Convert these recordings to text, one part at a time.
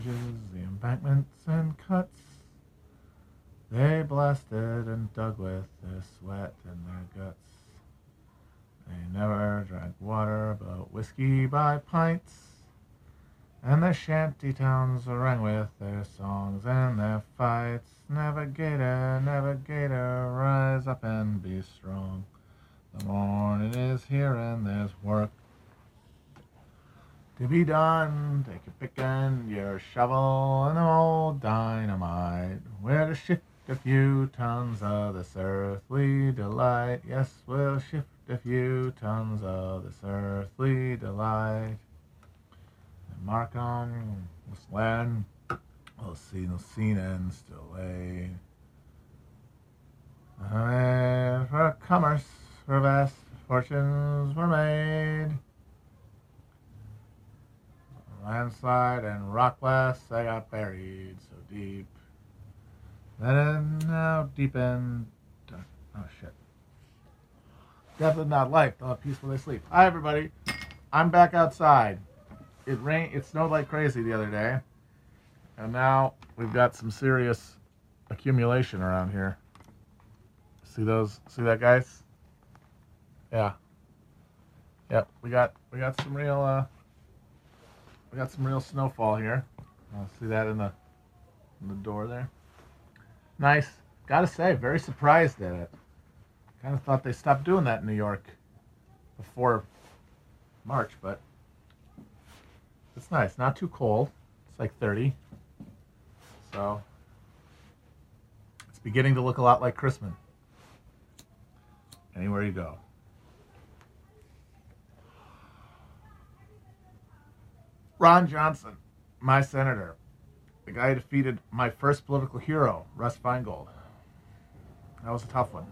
bridges, the embankments and cuts. They blasted and dug with their sweat and their guts. They never drank water but whiskey by pints. And the shanty towns rang with their songs and their fights. Navigator, navigator, rise up and be strong. The morning is here and there's work to be done. Take your pick and your shovel and old dynamite. We're to shift a few tons of this earthly delight. Yes, we'll shift a few tons of this earthly delight. And mark on this land, we'll see no seen and still. And for commerce, for vast fortunes were made. Landslide and rock blast, I got buried so deep. Is now deep in. Oh shit. Definitely not life. They'll have peaceful they sleep. Hi everybody. I'm back outside. It rained. It snowed like crazy the other day, and now we've got some serious accumulation around here. See those? See that, guys? Yeah. Yep. We got we got some real uh. We got some real snowfall here. Uh, see that in the in the door there. Nice. Gotta say, very surprised at it. Kind of thought they stopped doing that in New York before March, but it's nice. Not too cold. It's like 30. So it's beginning to look a lot like Christmas. Anywhere you go. Ron Johnson, my senator, the guy who defeated my first political hero, Russ Feingold. That was a tough one.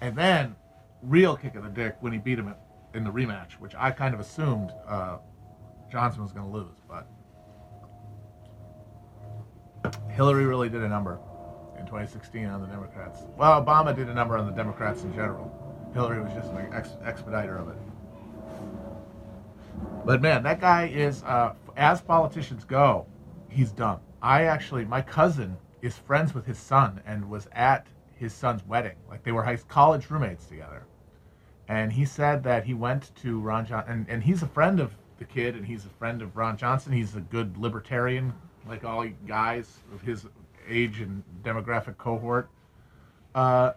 And then, real kick in the dick when he beat him in the rematch, which I kind of assumed uh, Johnson was going to lose, but Hillary really did a number in 2016 on the Democrats. Well, Obama did a number on the Democrats in general. Hillary was just an ex- expediter of it. But man, that guy is, uh, as politicians go, he's dumb. I actually, my cousin is friends with his son and was at his son's wedding. Like they were high college roommates together. And he said that he went to Ron Johnson, and, and he's a friend of the kid, and he's a friend of Ron Johnson. He's a good libertarian, like all guys of his age and demographic cohort. Uh,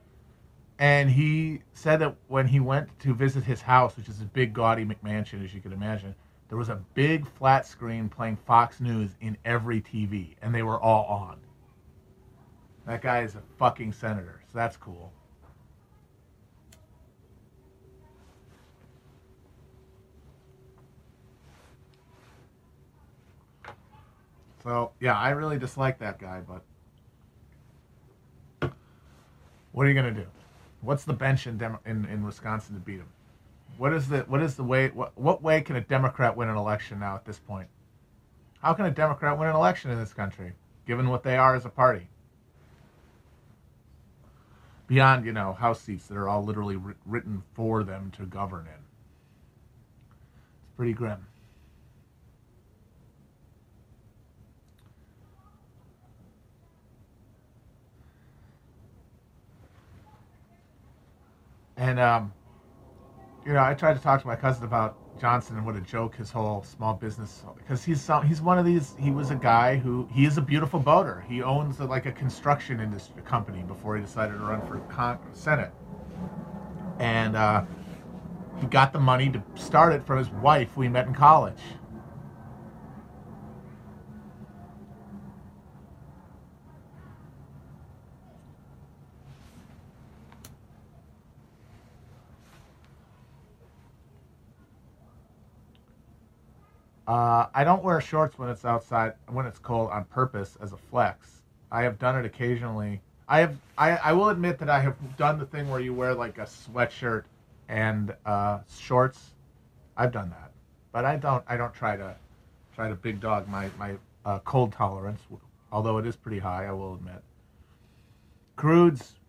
and he said that when he went to visit his house, which is a big, gaudy McMansion, as you can imagine, there was a big flat screen playing Fox News in every TV, and they were all on. That guy is a fucking senator, so that's cool. So, yeah, I really dislike that guy, but what are you going to do? What's the bench in, Demo- in, in Wisconsin to beat him? What is the what is the way what, what way can a Democrat win an election now at this point? How can a Democrat win an election in this country, given what they are as a party? Beyond, you know, House seats that are all literally written for them to govern in. It's pretty grim. And um, you know, I tried to talk to my cousin about Johnson and what a joke his whole small business because he's some, he's one of these. He was a guy who he is a beautiful boater. He owns a, like a construction industry company before he decided to run for con- Senate, and uh, he got the money to start it from his wife we met in college. Uh, I don't wear shorts when it's outside when it's cold on purpose as a flex. I have done it occasionally. I have. I, I will admit that I have done the thing where you wear like a sweatshirt and uh, shorts. I've done that, but I don't. I don't try to try to big dog my my uh, cold tolerance, although it is pretty high. I will admit. Croods.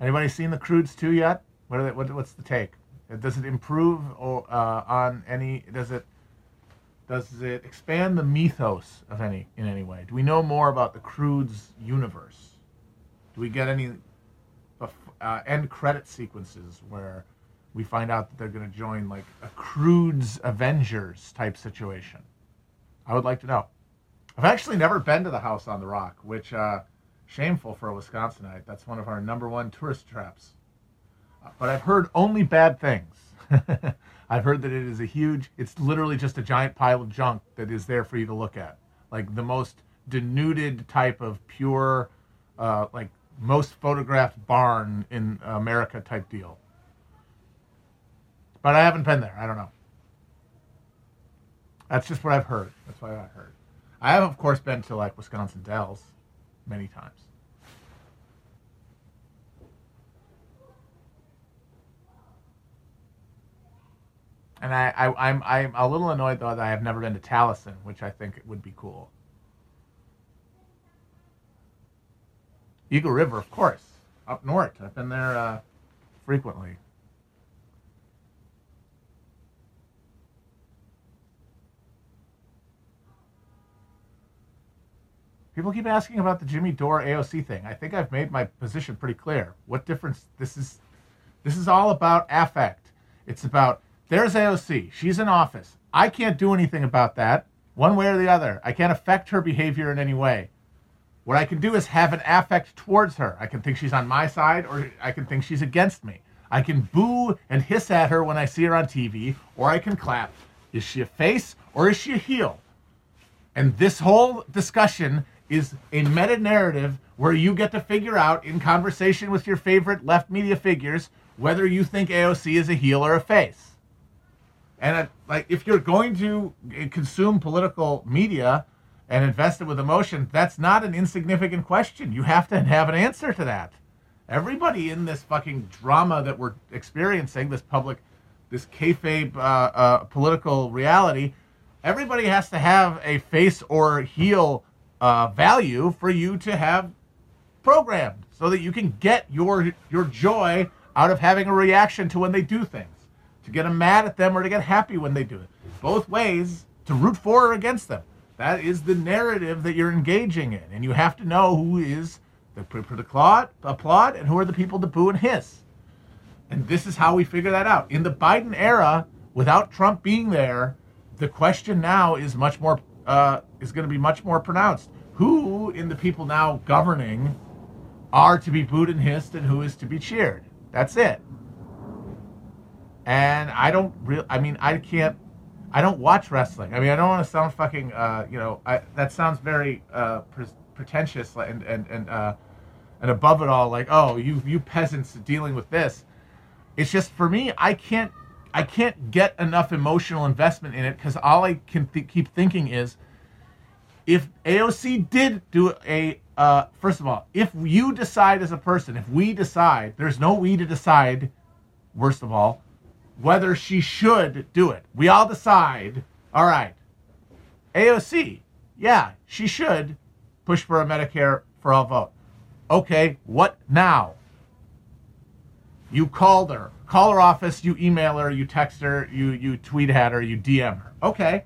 Anybody seen the Croods two yet? What are they, what, what's the take? Does it improve or, uh, on any? Does it does it expand the mythos of any in any way? Do we know more about the Croods universe? Do we get any uh, end credit sequences where we find out that they're going to join like a Croods Avengers type situation? I would like to know. I've actually never been to the House on the Rock, which uh, shameful for a Wisconsinite. That's one of our number one tourist traps. But I've heard only bad things. I've heard that it is a huge, it's literally just a giant pile of junk that is there for you to look at. Like the most denuded type of pure, uh, like most photographed barn in America type deal. But I haven't been there. I don't know. That's just what I've heard. That's what I heard. I have, of course, been to like Wisconsin Dells many times. And I, I, I'm, I'm a little annoyed though that I have never been to Taliesin, which I think would be cool. Eagle River, of course, up north. I've been there uh, frequently. People keep asking about the Jimmy Dore AOC thing. I think I've made my position pretty clear. What difference this is this is all about affect. It's about there's AOC. She's in office. I can't do anything about that, one way or the other. I can't affect her behavior in any way. What I can do is have an affect towards her. I can think she's on my side or I can think she's against me. I can boo and hiss at her when I see her on TV or I can clap. Is she a face or is she a heel? And this whole discussion is a meta narrative where you get to figure out in conversation with your favorite left media figures whether you think AOC is a heel or a face. And it, like, if you're going to consume political media and invest it with emotion, that's not an insignificant question. You have to have an answer to that. Everybody in this fucking drama that we're experiencing, this public, this kayfabe uh, uh, political reality, everybody has to have a face or heel uh, value for you to have programmed, so that you can get your your joy out of having a reaction to when they do things to get them mad at them or to get happy when they do it. Both ways to root for or against them. That is the narrative that you're engaging in. And you have to know who is the people to applaud, applaud and who are the people to boo and hiss. And this is how we figure that out. In the Biden era, without Trump being there, the question now is much more uh, is going to be much more pronounced. Who in the people now governing are to be booed and hissed, and who is to be cheered? That's it and I don't real. I mean, I can't. I don't watch wrestling. I mean, I don't want to sound fucking. Uh, you know, I, that sounds very uh, pre- pretentious and and and uh, and above it all, like, oh, you you peasants dealing with this. It's just for me, I can't. I can't get enough emotional investment in it because all I can th- keep thinking is, if AOC did do a uh, first of all, if you decide as a person, if we decide, there's no we to decide. Worst of all, whether she should do it. We all decide, all right, AOC, yeah, she should push for a Medicare for all vote. Okay, what now? You called her, call her office, you email her, you text her, you, you tweet at her, you DM her. Okay.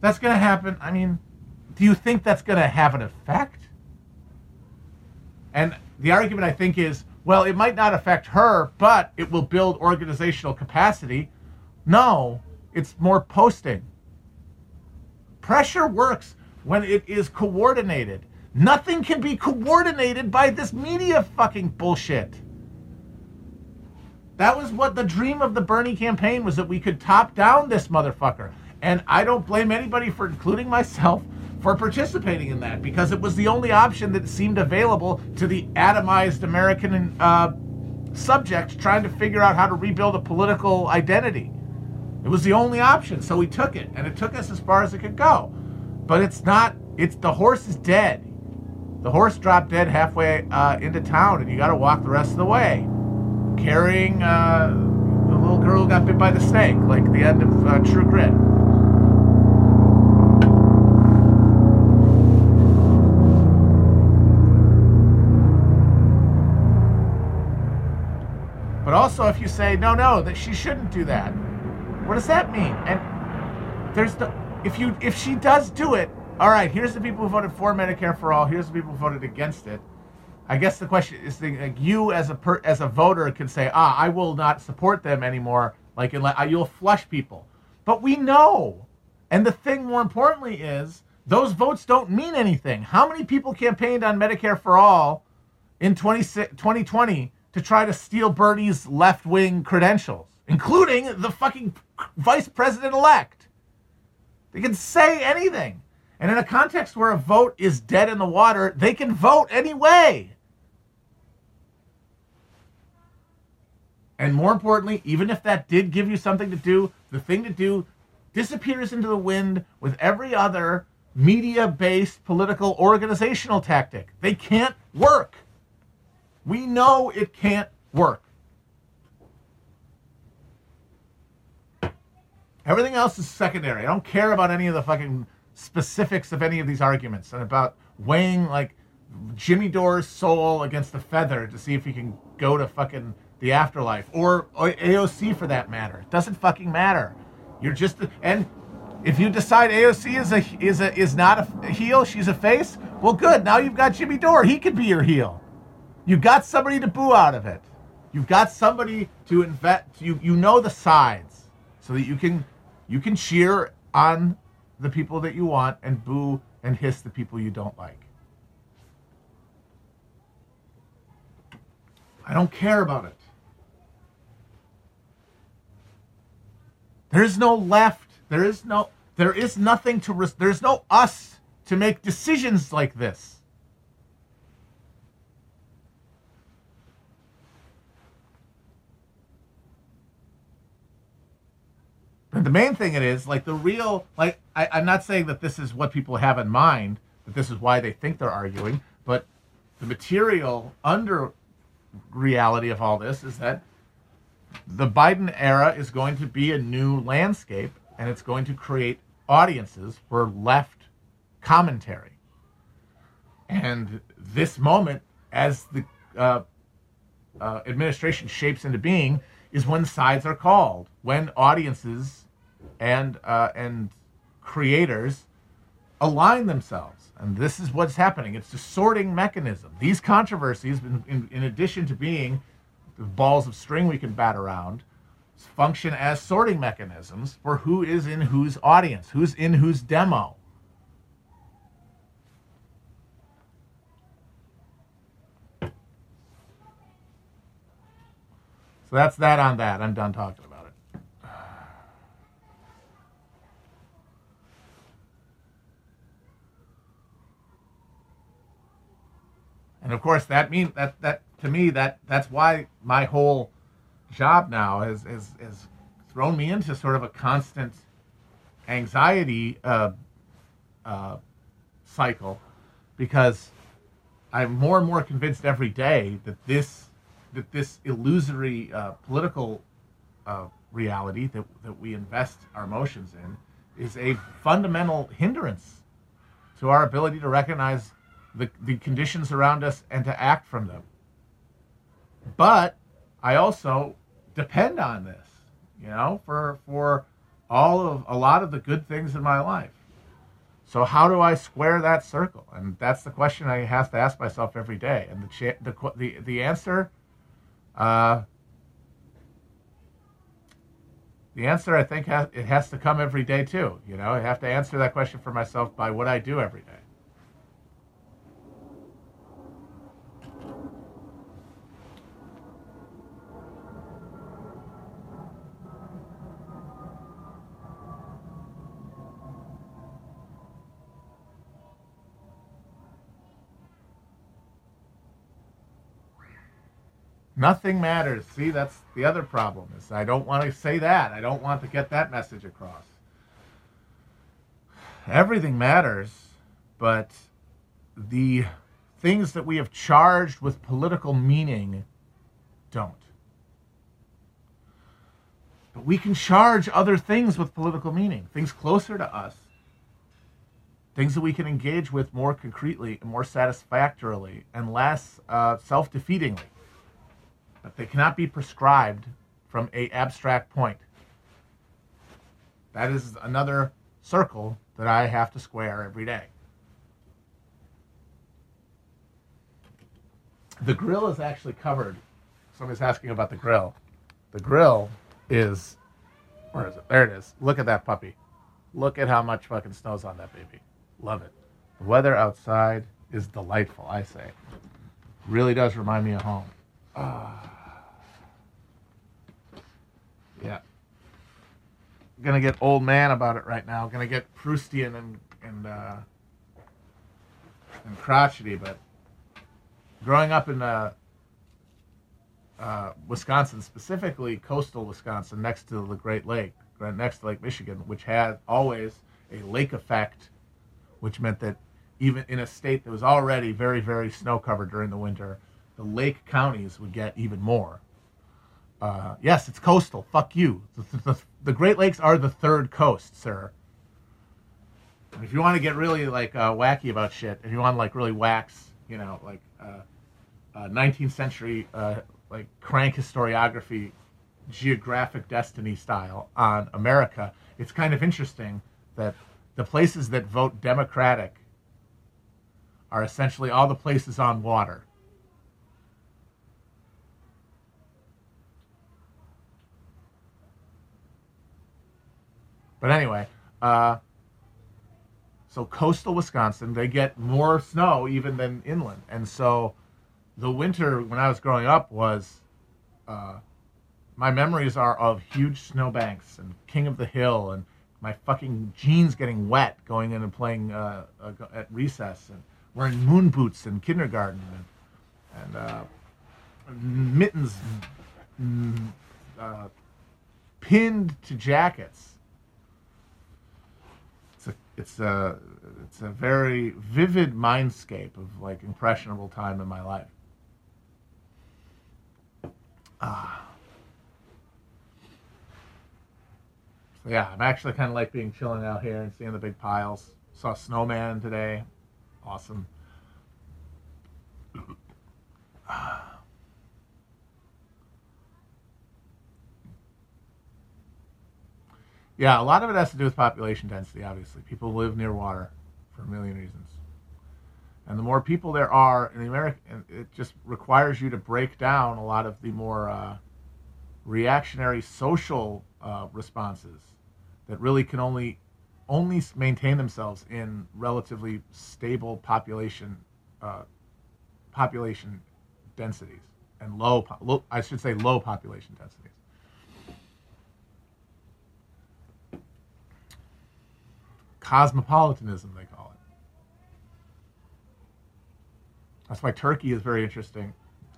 That's going to happen. I mean, do you think that's going to have an effect? And the argument I think is well, it might not affect her, but it will build organizational capacity. No, it's more posting. Pressure works when it is coordinated. Nothing can be coordinated by this media fucking bullshit. That was what the dream of the Bernie campaign was that we could top down this motherfucker. And I don't blame anybody for including myself for participating in that because it was the only option that seemed available to the atomized American uh, subject trying to figure out how to rebuild a political identity. It was the only option, so we took it, and it took us as far as it could go. But it's not. It's the horse is dead. The horse dropped dead halfway uh, into town, and you got to walk the rest of the way, carrying uh, the little girl who got bit by the snake, like the end of uh, True Grit. Also, if you say no, no, that she shouldn't do that, what does that mean? And there's the if you if she does do it, all right. Here's the people who voted for Medicare for all. Here's the people who voted against it. I guess the question is, like you as a per, as a voter can say, ah, I will not support them anymore. Like, you'll flush people. But we know, and the thing more importantly is those votes don't mean anything. How many people campaigned on Medicare for all in 20, 2020 to try to steal Bernie's left wing credentials, including the fucking vice president elect? They can say anything. And in a context where a vote is dead in the water, they can vote anyway. And more importantly, even if that did give you something to do, the thing to do disappears into the wind with every other media based political organizational tactic. They can't work. We know it can't work. Everything else is secondary. I don't care about any of the fucking specifics of any of these arguments and about weighing like Jimmy Dore's soul against a feather to see if he can go to fucking the afterlife or, AOC for that matter. It doesn't fucking matter. You're just and if you decide AOC is a is a is not a heel, she's a face. Well, good. Now you've got Jimmy Dore. He could be your heel. You've got somebody to boo out of it. You've got somebody to invest. You you know the sides, so that you can you can cheer on the people that you want and boo and hiss the people you don't like. I don't care about it. There is no left. There is no there is nothing to res- there's no us to make decisions like this. But the main thing it is like the real like I, I'm not saying that this is what people have in mind, that this is why they think they're arguing, but the material under reality of all this is that the Biden era is going to be a new landscape and it's going to create audiences for left commentary. And this moment, as the uh, uh, administration shapes into being, is when sides are called, when audiences and uh, and creators align themselves. And this is what's happening. It's a sorting mechanism. These controversies, in, in, in addition to being balls of string we can bat around function as sorting mechanisms for who is in whose audience, who's in whose demo. That's that on that. I'm done talking about it. And of course, that means that that to me that that's why my whole job now has is has thrown me into sort of a constant anxiety uh, uh, cycle because I'm more and more convinced every day that this that this illusory uh, political uh, reality that, that we invest our emotions in is a fundamental hindrance to our ability to recognize the, the conditions around us and to act from them. But I also depend on this, you know, for for all of a lot of the good things in my life. So how do I square that circle? And that's the question I have to ask myself every day. And the the the, the answer, uh, the answer I think it has to come every day too. You know, I have to answer that question for myself by what I do every day. Nothing matters. See, that's the other problem. Is I don't want to say that. I don't want to get that message across. Everything matters, but the things that we have charged with political meaning don't. But we can charge other things with political meaning, things closer to us, things that we can engage with more concretely and more satisfactorily and less uh, self defeatingly. But they cannot be prescribed from a abstract point. That is another circle that I have to square every day. The grill is actually covered. Somebody's asking about the grill. The grill is, where is it? There it is. Look at that puppy. Look at how much fucking snow's on that baby. Love it. The weather outside is delightful, I say. Really does remind me of home. Ah. Yeah. Gonna get old man about it right now. Gonna get Proustian and and uh, and crotchety, but growing up in uh, uh, Wisconsin, specifically coastal Wisconsin, next to the Great Lake, next to Lake Michigan, which had always a lake effect, which meant that even in a state that was already very, very snow covered during the winter, the lake counties would get even more. Uh, yes, it's coastal. Fuck you. The, the, the, Great Lakes are the third coast, sir. And if you want to get really like uh, wacky about shit, if you want to like really wax, you know, like uh, 19th uh, century uh, like crank historiography, geographic destiny style on America, it's kind of interesting that the places that vote Democratic are essentially all the places on water. But anyway, uh, so coastal Wisconsin, they get more snow even than inland. And so the winter when I was growing up was, uh, my memories are of huge snowbanks and King of the Hill and my fucking jeans getting wet going in and playing uh, uh, at recess and wearing moon boots in kindergarten and, and uh, mittens mm, uh, pinned to jackets. It's a it's a very vivid mindscape of like impressionable time in my life. Ah. So yeah, I'm actually kind of like being chilling out here and seeing the big piles. Saw snowman today. Awesome. Yeah, a lot of it has to do with population density, obviously. People live near water for a million reasons. And the more people there are in the American, it just requires you to break down a lot of the more uh, reactionary social uh, responses that really can only only maintain themselves in relatively stable population uh, population densities and low, low, I should say low population densities. Cosmopolitanism, they call it. That's why Turkey is very interesting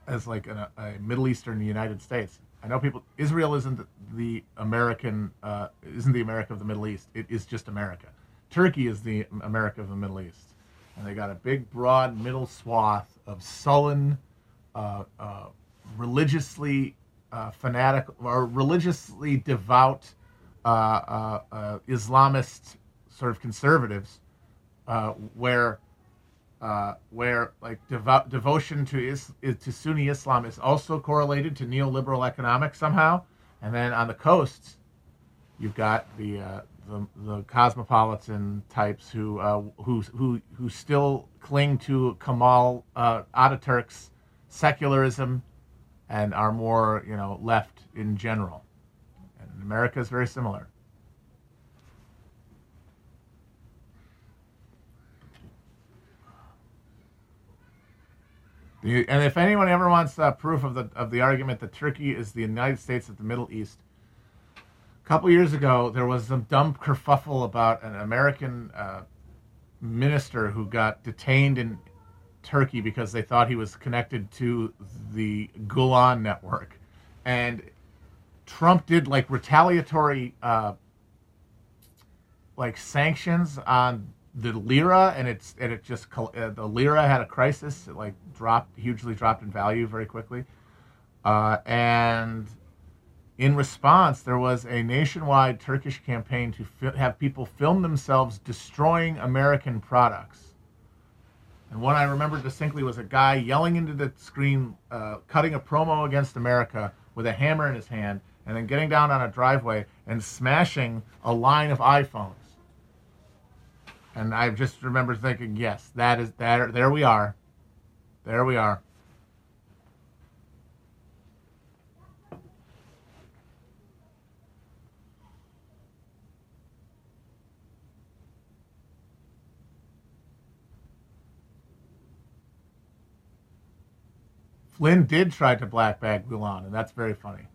as like a, a Middle Eastern United States. I know people. Israel isn't the American. Uh, isn't the America of the Middle East. It is just America. Turkey is the America of the Middle East, and they got a big, broad middle swath of sullen, uh, uh, religiously uh, fanatic or religiously devout uh, uh, Islamist sort of conservatives, where uh, where like devo- devotion to is, to Sunni Islam is also correlated to neoliberal economics somehow, and then on the coasts, you've got the uh, the, the, cosmopolitan types who uh, who who who still cling to Kemal uh, Ataturk's secularism, and are more you know left in general. And America is very similar. And if anyone ever wants uh, proof of the of the argument that Turkey is the United States of the Middle East, a couple years ago there was some dumb kerfuffle about an American uh, minister who got detained in Turkey because they thought he was connected to the Gulen network, and Trump did like retaliatory uh, like sanctions on the lira and it's and it just uh, the lira had a crisis. It like dropped hugely dropped in value very quickly. Uh, and in response there was a nationwide turkish campaign to fi- have people film themselves destroying american products. And one I remember distinctly was a guy yelling into the screen, uh, cutting a promo against America with a hammer in his hand, and then getting down on a driveway and smashing a line of iPhones. And I just remember thinking, yes, that is that. There we are. There we are. Flynn did try to black bag Gulen, and that's very funny.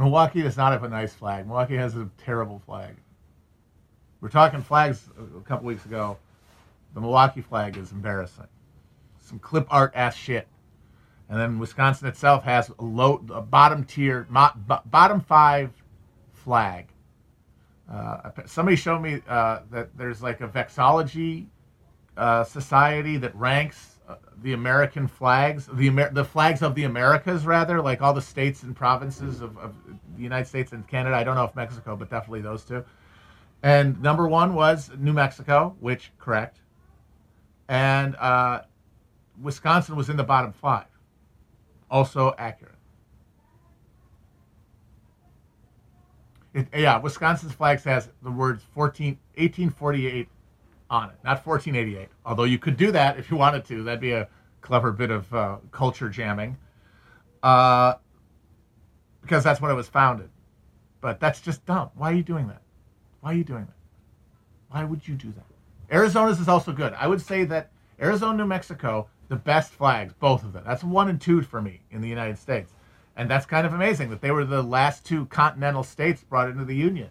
Milwaukee does not have a nice flag. Milwaukee has a terrible flag. We are talking flags a couple weeks ago. The Milwaukee flag is embarrassing. Some clip art ass shit. And then Wisconsin itself has a low, a bottom tier, bottom five flag. Uh, somebody showed me uh, that there's like a vexology uh, society that ranks the American flags, the Amer- the flags of the Americas, rather, like all the states and provinces of, of the United States and Canada. I don't know if Mexico, but definitely those two. And number one was New Mexico, which correct, and uh, Wisconsin was in the bottom five also accurate. It, yeah, Wisconsin's flag has the words 14, 1848 on it, not 1488. Although you could do that if you wanted to. That'd be a clever bit of uh, culture jamming. Uh, because that's when it was founded. But that's just dumb. Why are you doing that? Why are you doing that? Why would you do that? Arizona's is also good. I would say that Arizona, New Mexico the best flags, both of them. That's one and two for me in the United States. And that's kind of amazing that they were the last two continental states brought into the Union.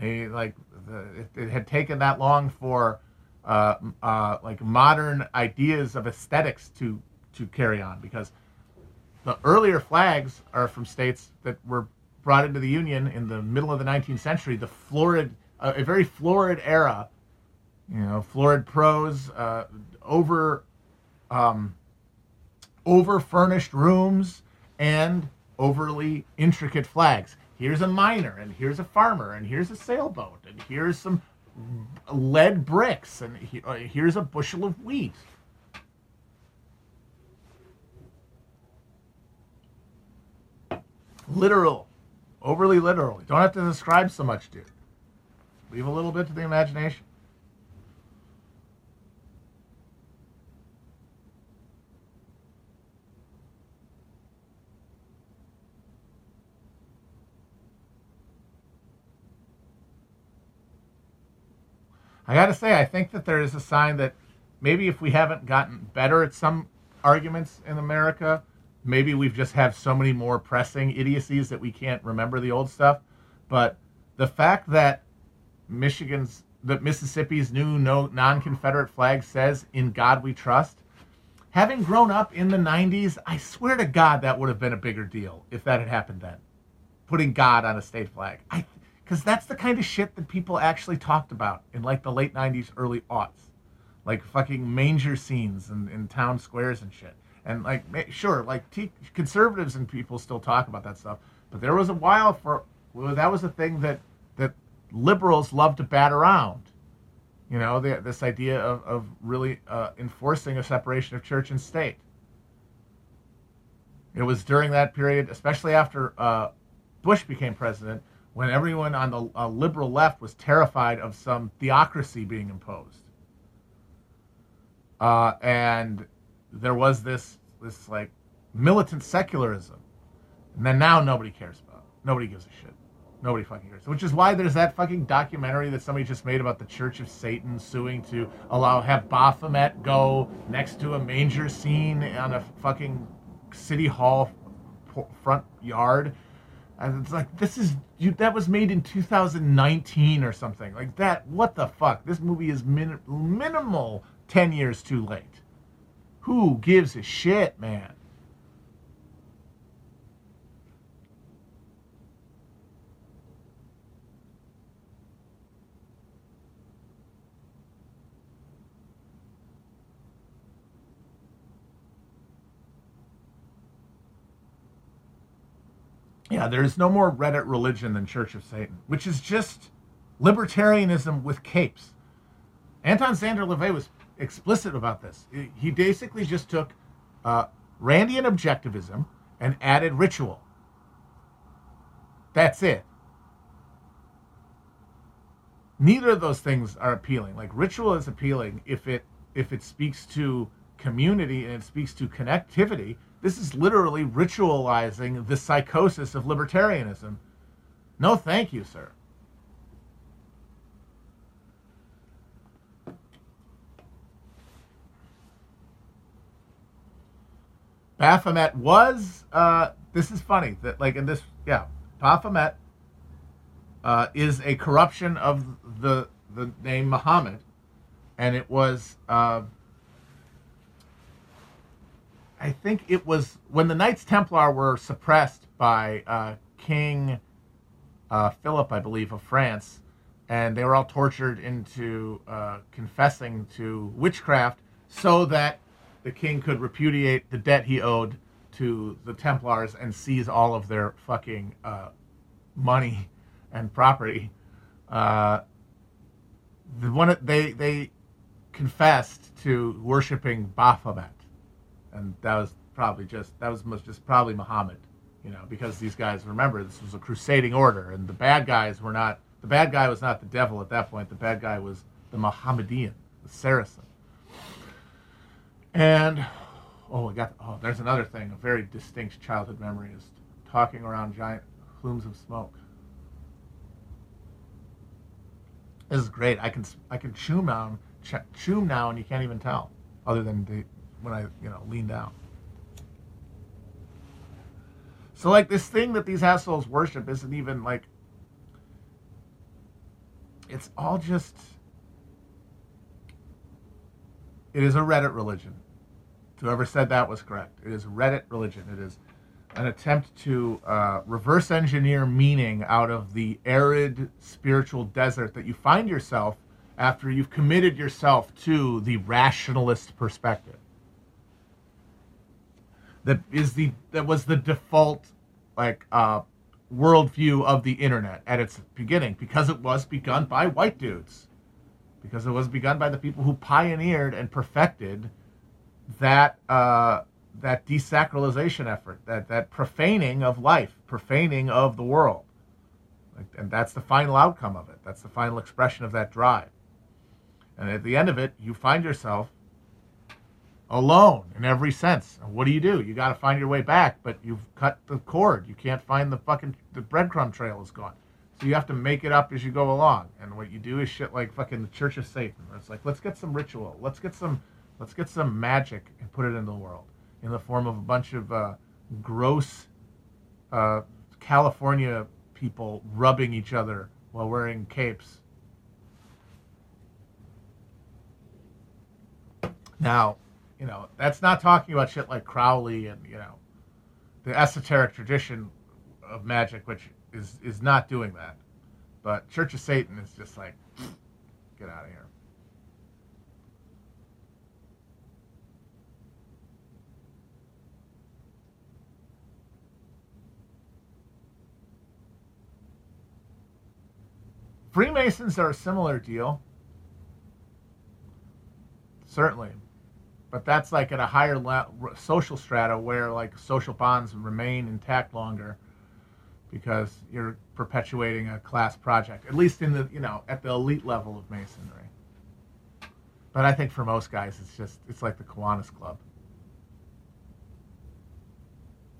Maybe like, it, it, had taken that long for uh, uh, like modern ideas of aesthetics to to carry on because the earlier flags are from states that were brought into the Union in the middle of the 19th century, the florid, uh, a very florid era, you know, florid prose, uh, over um, over furnished rooms and overly intricate flags. Here's a miner, and here's a farmer, and here's a sailboat, and here's some lead bricks, and uh, here's a bushel of wheat. Literal, overly literal. You don't have to describe so much, dude. Leave a little bit to the imagination. I got to say, I think that there is a sign that maybe if we haven't gotten better at some arguments in America, maybe we've just have so many more pressing idiocies that we can't remember the old stuff. But the fact that Michigan's, that Mississippi's new no, non-Confederate flag says "In God We Trust," having grown up in the '90s, I swear to God that would have been a bigger deal if that had happened then. Putting God on a state flag, I because that's the kind of shit that people actually talked about in like the late 90s early aughts. Like fucking manger scenes in, in town squares and shit. And like sure like t- conservatives and people still talk about that stuff but there was a while for well, that was a thing that that liberals love to bat around. You know the, this idea of, of really uh, enforcing a separation of church and state. It was during that period especially after uh, bush became president when everyone on the uh, liberal left was terrified of some theocracy being imposed. Uh, and there was this this like militant secularism, and then now nobody cares about. It. Nobody gives a shit. Nobody fucking cares. Which is why there's that fucking documentary that somebody just made about the Church of Satan suing to allow have Baphomet go next to a manger scene on a fucking city hall front yard and it's like this is you that was made in 2019 or something like that. What the fuck? This movie is min, minimal 10 years too late. Who gives a shit, man? Yeah, there is no more Reddit religion than Church of Satan, which is just libertarianism with capes. Anton Szandor LaVey was explicit about this. He basically just took uh, Randian objectivism and added ritual. That's it. Neither of those things are appealing. Like ritual is appealing if it if it speaks to community and it speaks to connectivity. This is literally ritualizing the psychosis of libertarianism. No, thank you, sir. Baphomet was. Uh, this is funny that like in this yeah, Baphomet uh, is a corruption of the the name Muhammad, and it was. Uh, I think it was when the Knights Templar were suppressed by uh, King uh, Philip, I believe, of France, and they were all tortured into uh, confessing to witchcraft so that the king could repudiate the debt he owed to the Templars and seize all of their fucking uh, money and property. Uh, the one they they confessed to worshiping Baphomet, and that was probably just that was most, just probably Muhammad, you know, because these guys remember this was a crusading order, and the bad guys were not the bad guy was not the devil at that point. The bad guy was the Mohammedan, the Saracen. And oh, I got oh, there's another thing. A very distinct childhood memory is talking around giant plumes of smoke. This is great. I can I can chew now, chew now, and you can't even tell, other than the, when I you know lean down. So like this thing that these assholes worship isn't even like. It's all just. It is a Reddit religion. Whoever said that was correct. It is Reddit religion. It is an attempt to uh, reverse engineer meaning out of the arid spiritual desert that you find yourself after you've committed yourself to the rationalist perspective. That is the that was the default like uh, worldview of the internet at its beginning because it was begun by white dudes, because it was begun by the people who pioneered and perfected that uh, that desacralization effort, that that profaning of life, profaning of the world, like, and that's the final outcome of it. That's the final expression of that drive. And at the end of it, you find yourself alone in every sense. And what do you do? You got to find your way back, but you've cut the cord. You can't find the fucking the breadcrumb trail is gone. So you have to make it up as you go along. And what you do is shit like fucking the Church of Satan. It's like let's get some ritual. Let's get some Let's get some magic and put it in the world in the form of a bunch of uh, gross uh, California people rubbing each other while wearing capes. Now, you know, that's not talking about shit like Crowley and, you know, the esoteric tradition of magic, which is, is not doing that. But Church of Satan is just like, get out of here. Freemasons are a similar deal. Certainly. But that's like at a higher le- social strata where like social bonds remain intact longer because you're perpetuating a class project, at least in the, you know, at the elite level of masonry. But I think for most guys, it's just, it's like the Kiwanis Club.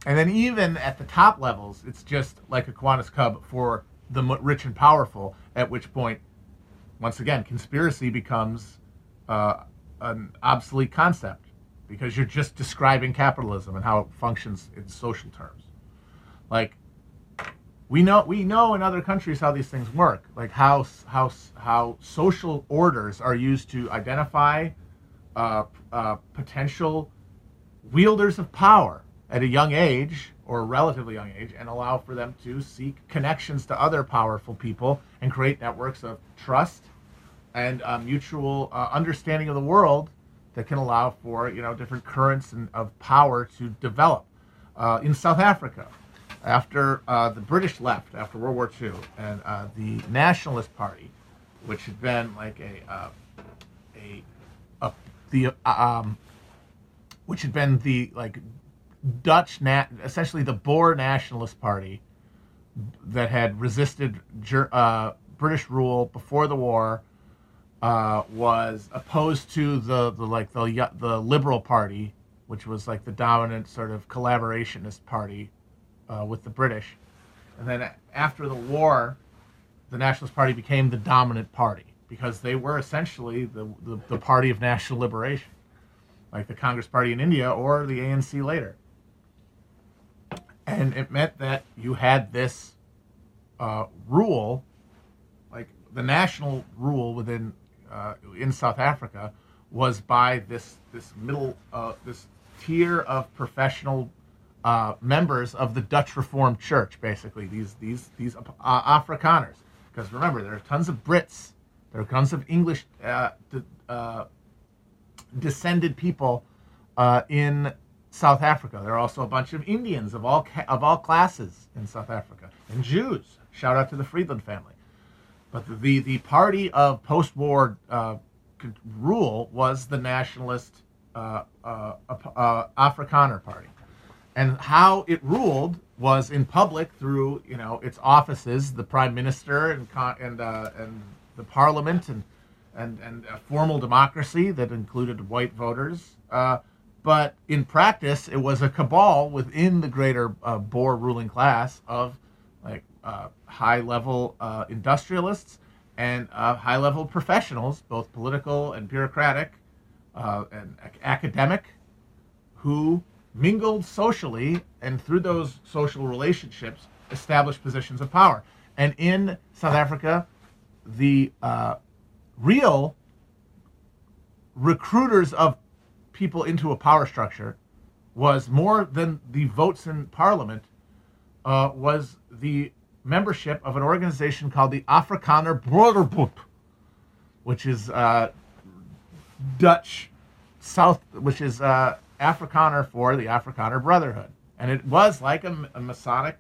And then even at the top levels, it's just like a Kiwanis Club for the rich and powerful, at which point, once again, conspiracy becomes uh, an obsolete concept because you're just describing capitalism and how it functions in social terms. Like, we know we know in other countries how these things work, like how how how social orders are used to identify uh, uh, potential wielders of power at a young age or a relatively young age and allow for them to seek connections to other powerful people and create networks of trust and uh, mutual uh, understanding of the world that can allow for you know different currents and, of power to develop. Uh, in South Africa, after uh, the British left after World War II, and uh, the Nationalist Party, which had been like a uh, a, a the um, which had been the like Dutch nat essentially the Boer Nationalist Party that had resisted British rule before the war. Uh, was opposed to the, the like the the Liberal Party, which was like the dominant sort of collaborationist party uh, with the British. And then after the war, the Nationalist Party became the dominant party because they were essentially the, the, the party of national liberation, like the Congress Party in India or the ANC later. And it meant that you had this uh, rule, like the national rule within uh, in South Africa, was by this this middle uh, this tier of professional uh, members of the Dutch Reformed Church, basically these these these uh, Afrikaners. Because remember, there are tons of Brits, there are tons of English uh, de- uh, descended people in South Africa. There are also a bunch of Indians of all ca- of all classes in South Africa, and Jews. Shout out to the Friedland family. But the the, party of post-war uh, rule was the nationalist Afrikaner Party and how it ruled was in public through you know its offices, the prime minister and and uh, and the parliament and and and a formal democracy that included white voters. Uh, but in practice, it was a cabal within the greater uh, Boer ruling class of uh, high level uh, industrialists and uh, high level professionals, both political and bureaucratic and academic, who mingled socially and through those social relationships established positions of power. And in South Africa, the uh, real recruiters of people into a power structure was more than the votes in parliament uh, was the membership of an organization called the Afrikaner Broederbond, which is uh, Dutch South, which is uh, Afrikaner for the Afrikaner Brotherhood. And it was like a, a Masonic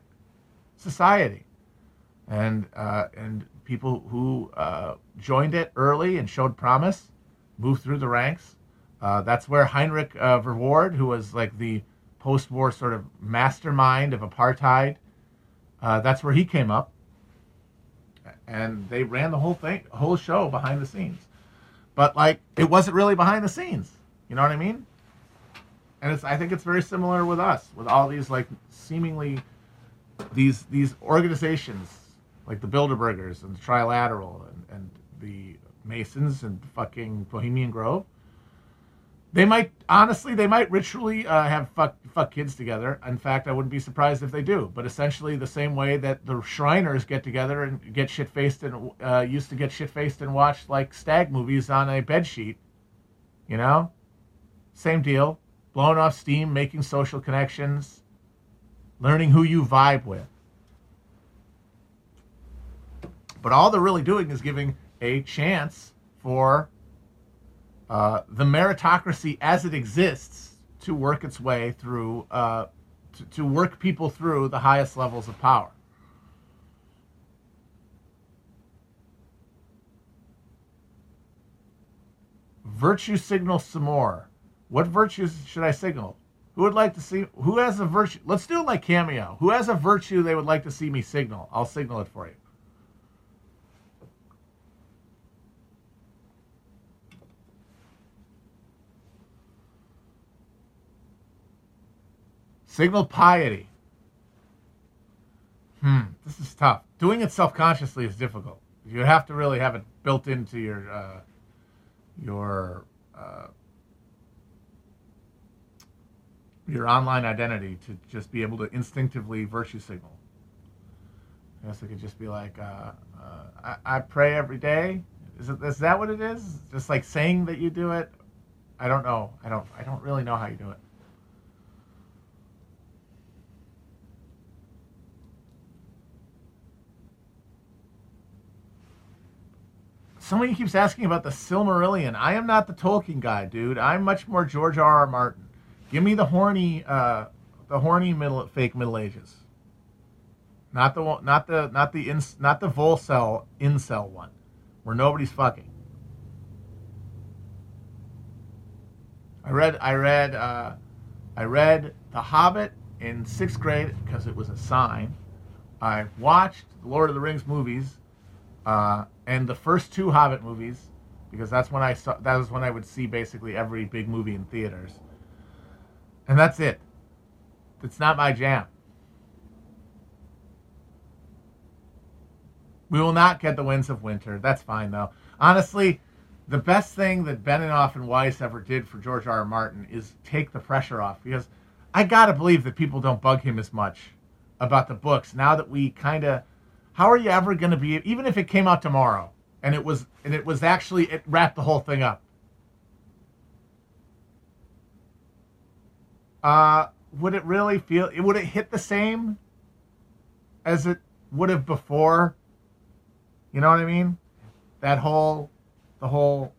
society. And, uh, and people who uh, joined it early and showed promise moved through the ranks. Uh, that's where Heinrich uh, Verwoerd, who was like the post war sort of mastermind of apartheid, uh, that's where he came up. And they ran the whole thing, whole show behind the scenes. But like, it wasn't really behind the scenes. You know what I mean? and it's I think it's very similar with us with all these like seemingly these these organizations like the Bilderbergers and the Trilateral and, and the Masons and fucking Bohemian Grove. They might honestly, they might ritually uh, have fuck fuck kids together. In fact, I wouldn't be surprised if they do. But essentially, the same way that the Shriners get together and get shit faced and uh, used to get shit faced and watch like stag movies on a bed sheet. You know, same deal blowing off steam, making social connections, learning who you vibe with. But all they're really doing is giving a chance for uh, the meritocracy as it exists to work its way through, uh, to, to work people through the highest levels of power. Virtue signal some more. What virtues should I signal? Who would like to see? Who has a virtue? Let's do it like Cameo. Who has a virtue they would like to see me signal? I'll signal it for you. Signal piety. Hmm, this is tough. Doing it self-consciously is difficult. You have to really have it built into your uh, your uh, your online identity to just be able to instinctively virtue signal. I guess it could just be like, uh, uh, I, I, pray every day. Is, it, is that what it is? Just like saying that you do it? I don't know. I don't. I don't really know how you do it. Somebody keeps asking about the Silmarillion. I am not the Tolkien guy, dude. I'm much more George R. R. Martin. Give me the horny, uh, the horny middle fake Middle Ages. not the not the not the ins, not the Volcel incel one, where nobody's fucking. I read I read uh, I read The Hobbit in sixth grade because it was a sign. I watched the Lord of the Rings movies uh, and the first two Hobbit movies because that's when I saw that was when I would see basically every big movie in theaters. And that's it. It's not my jam. We will not get the winds of winter. That's fine though. Honestly, the best thing that Benioff and Weiss ever did for George R. R. Martin is take the pressure off because I gotta believe that people don't bug him as much about the books now that we kind of. How are you ever going to be? Even if it came out tomorrow and it was and it was actually it wrapped the whole thing up. Uh, would it really feel? It would it hit the same as it would have before? You know what I mean? That whole, the whole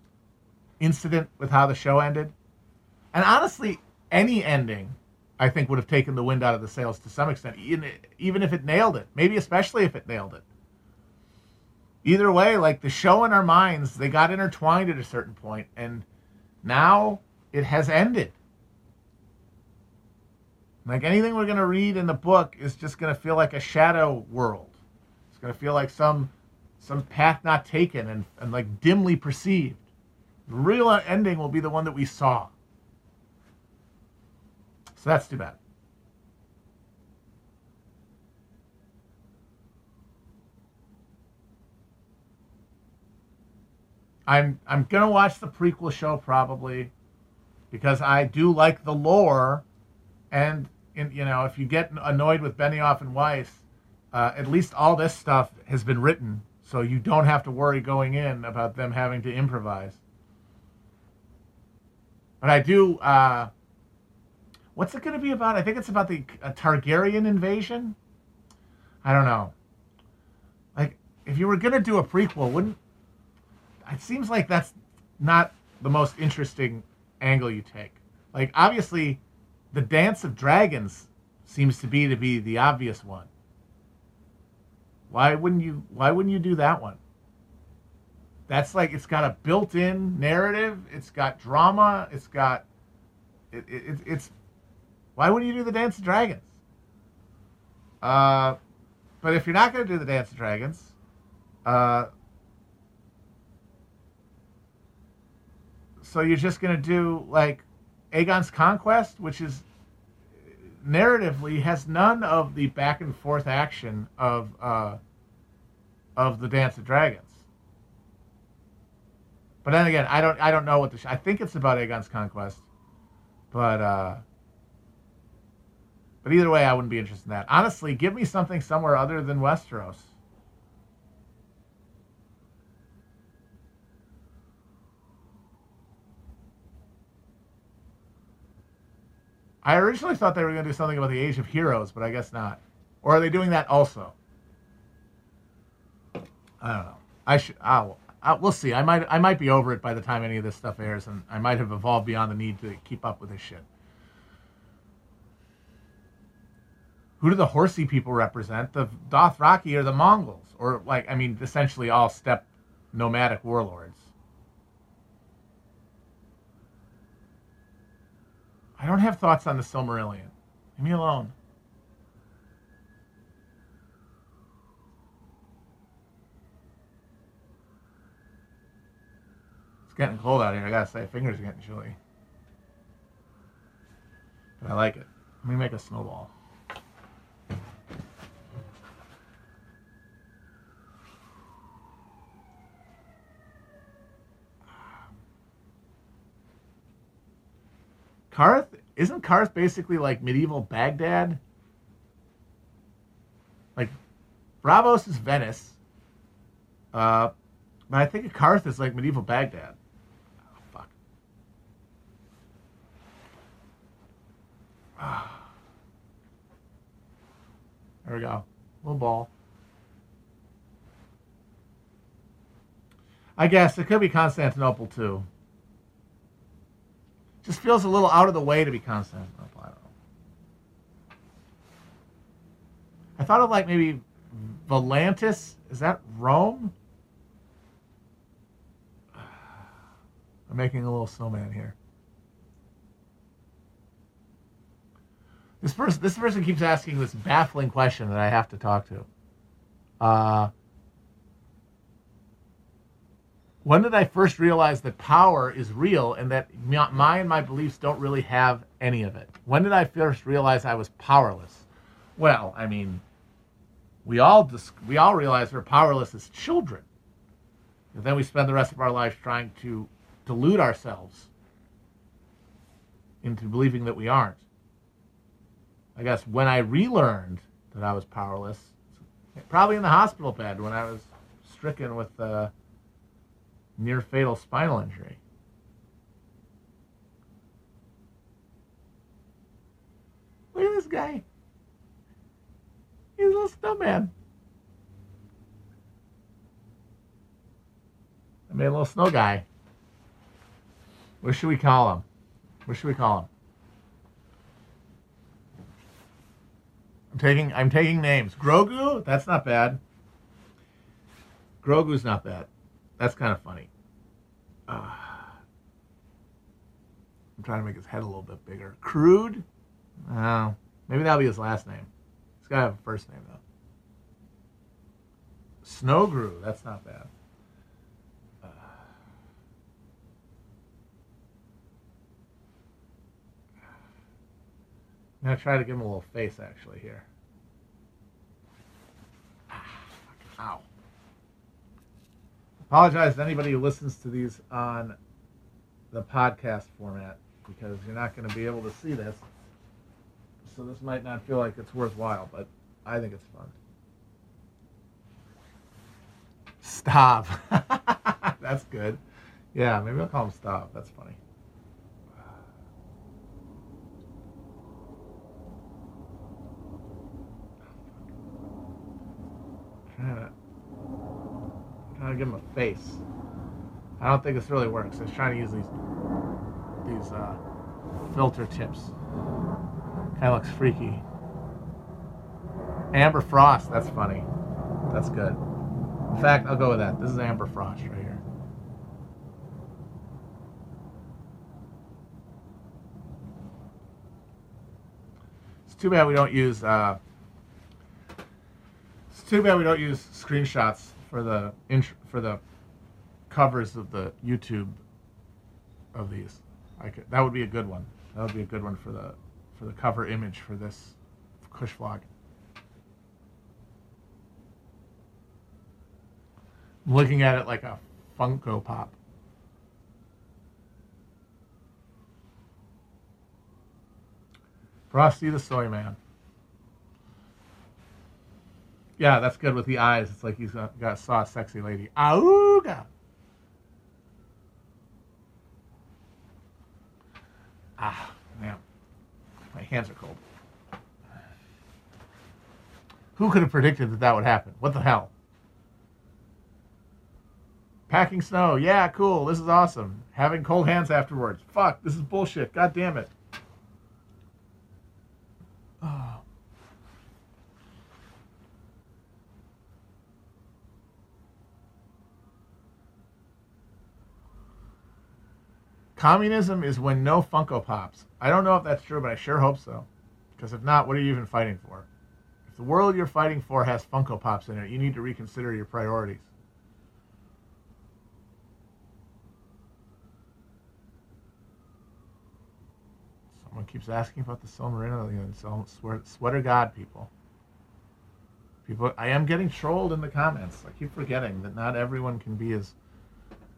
incident with how the show ended. And honestly, any ending, I think, would have taken the wind out of the sails to some extent, even if it nailed it. Maybe especially if it nailed it. Either way, like the show in our minds, they got intertwined at a certain point, and now it has ended. Like anything we're going to read in the book is just going to feel like a shadow world. It's going to feel like some some path not taken and, and like dimly perceived. The real ending will be the one that we saw. So that's too bad. I'm I'm gonna watch the prequel show probably because I do like the lore, and in, you know if you get annoyed with Benioff and Weiss, uh, at least all this stuff has been written so you don't have to worry going in about them having to improvise. But I do. Uh, what's it going to be about? I think it's about the Targaryen invasion. I don't know. Like, if you were going to do a prequel, wouldn't it seems like that's not the most interesting angle you take. Like, obviously, the Dance of Dragons seems to be to be the obvious one. Why wouldn't you? Why wouldn't you do that one? That's like it's got a built-in narrative. It's got drama. It's got it, it, it's. Why wouldn't you do the Dance of Dragons? Uh, but if you're not going to do the Dance of Dragons, uh, so you're just going to do like Aegon's Conquest, which is narratively has none of the back and forth action of uh, of the Dance of Dragons. But then again, I don't I don't know what the sh- I think it's about Aegon's conquest, but uh, but either way, I wouldn't be interested in that. Honestly, give me something somewhere other than Westeros. I originally thought they were going to do something about the Age of Heroes, but I guess not. Or are they doing that also? I don't know. I should. I'll, I'll, we'll see. I might. I might be over it by the time any of this stuff airs, and I might have evolved beyond the need to keep up with this shit. Who do the horsey people represent? The Dothraki or the Mongols, or like I mean, essentially all steppe nomadic warlords. I don't have thoughts on the Silmarillion. Leave me alone. It's getting cold out here. I gotta say, fingers are getting chilly. But I like it. Let me make a snowball. Qarth isn't Qarth basically like medieval Baghdad? Like Braavos is Venice. Uh, but I think Qarth is like medieval Baghdad. Oh, fuck. There we go. Little ball. I guess it could be Constantinople too. Just feels a little out of the way to be Constantinople. I don't know. I thought of like maybe Volantis. Is that Rome? I'm making a little snowman here. This person, this person keeps asking this baffling question that I have to talk to. Uh, when did I first realize that power is real and that my and my beliefs don't really have any of it? When did I first realize I was powerless? Well, I mean, we all dis- we all realize we're powerless as children. And then we spend the rest of our lives trying to delude ourselves into believing that we aren't. I guess when I relearned that I was powerless, probably in the hospital bed when I was stricken with uh, near fatal spinal injury. Look at this guy. He's a little snowman. I made a little snow guy. What should we call him? What should we call him? I'm taking I'm taking names. Grogu, that's not bad. Grogu's not bad. That's kind of funny. Uh, I'm trying to make his head a little bit bigger. Crude? Oh, maybe that'll be his last name. He's got to have a first name, though. Snowgrew, that's not bad. Uh, I'm going to try to give him a little face, actually, here. Ow. Apologize to anybody who listens to these on the podcast format because you're not going to be able to see this. So this might not feel like it's worthwhile, but I think it's fun. Stop. That's good. Yeah, maybe I'll call him Stop. That's funny. To trying to give him a face. I don't think this really works. I was trying to use these these uh, filter tips. Kind of looks freaky. Amber Frost. That's funny. That's good. In fact, I'll go with that. This is Amber Frost right here. It's too bad we don't use. Uh, it's too bad we don't use screenshots for the int- for the covers of the YouTube of these. I could, that would be a good one. That would be a good one for the for the cover image for this Kush vlog. I'm looking at it like a Funko Pop. Frosty the Soy Man. Yeah, that's good with the eyes. It's like he's got, got saw a sexy lady. Auga. Ah, man, my hands are cold. Who could have predicted that that would happen? What the hell? Packing snow. Yeah, cool. This is awesome. Having cold hands afterwards. Fuck, this is bullshit. God damn it. Communism is when no Funko Pops. I don't know if that's true, but I sure hope so. Because if not, what are you even fighting for? If the world you're fighting for has Funko Pops in it, you need to reconsider your priorities. Someone keeps asking about the Silmarilla and sweater God people. People, I am getting trolled in the comments. I keep forgetting that not everyone can be as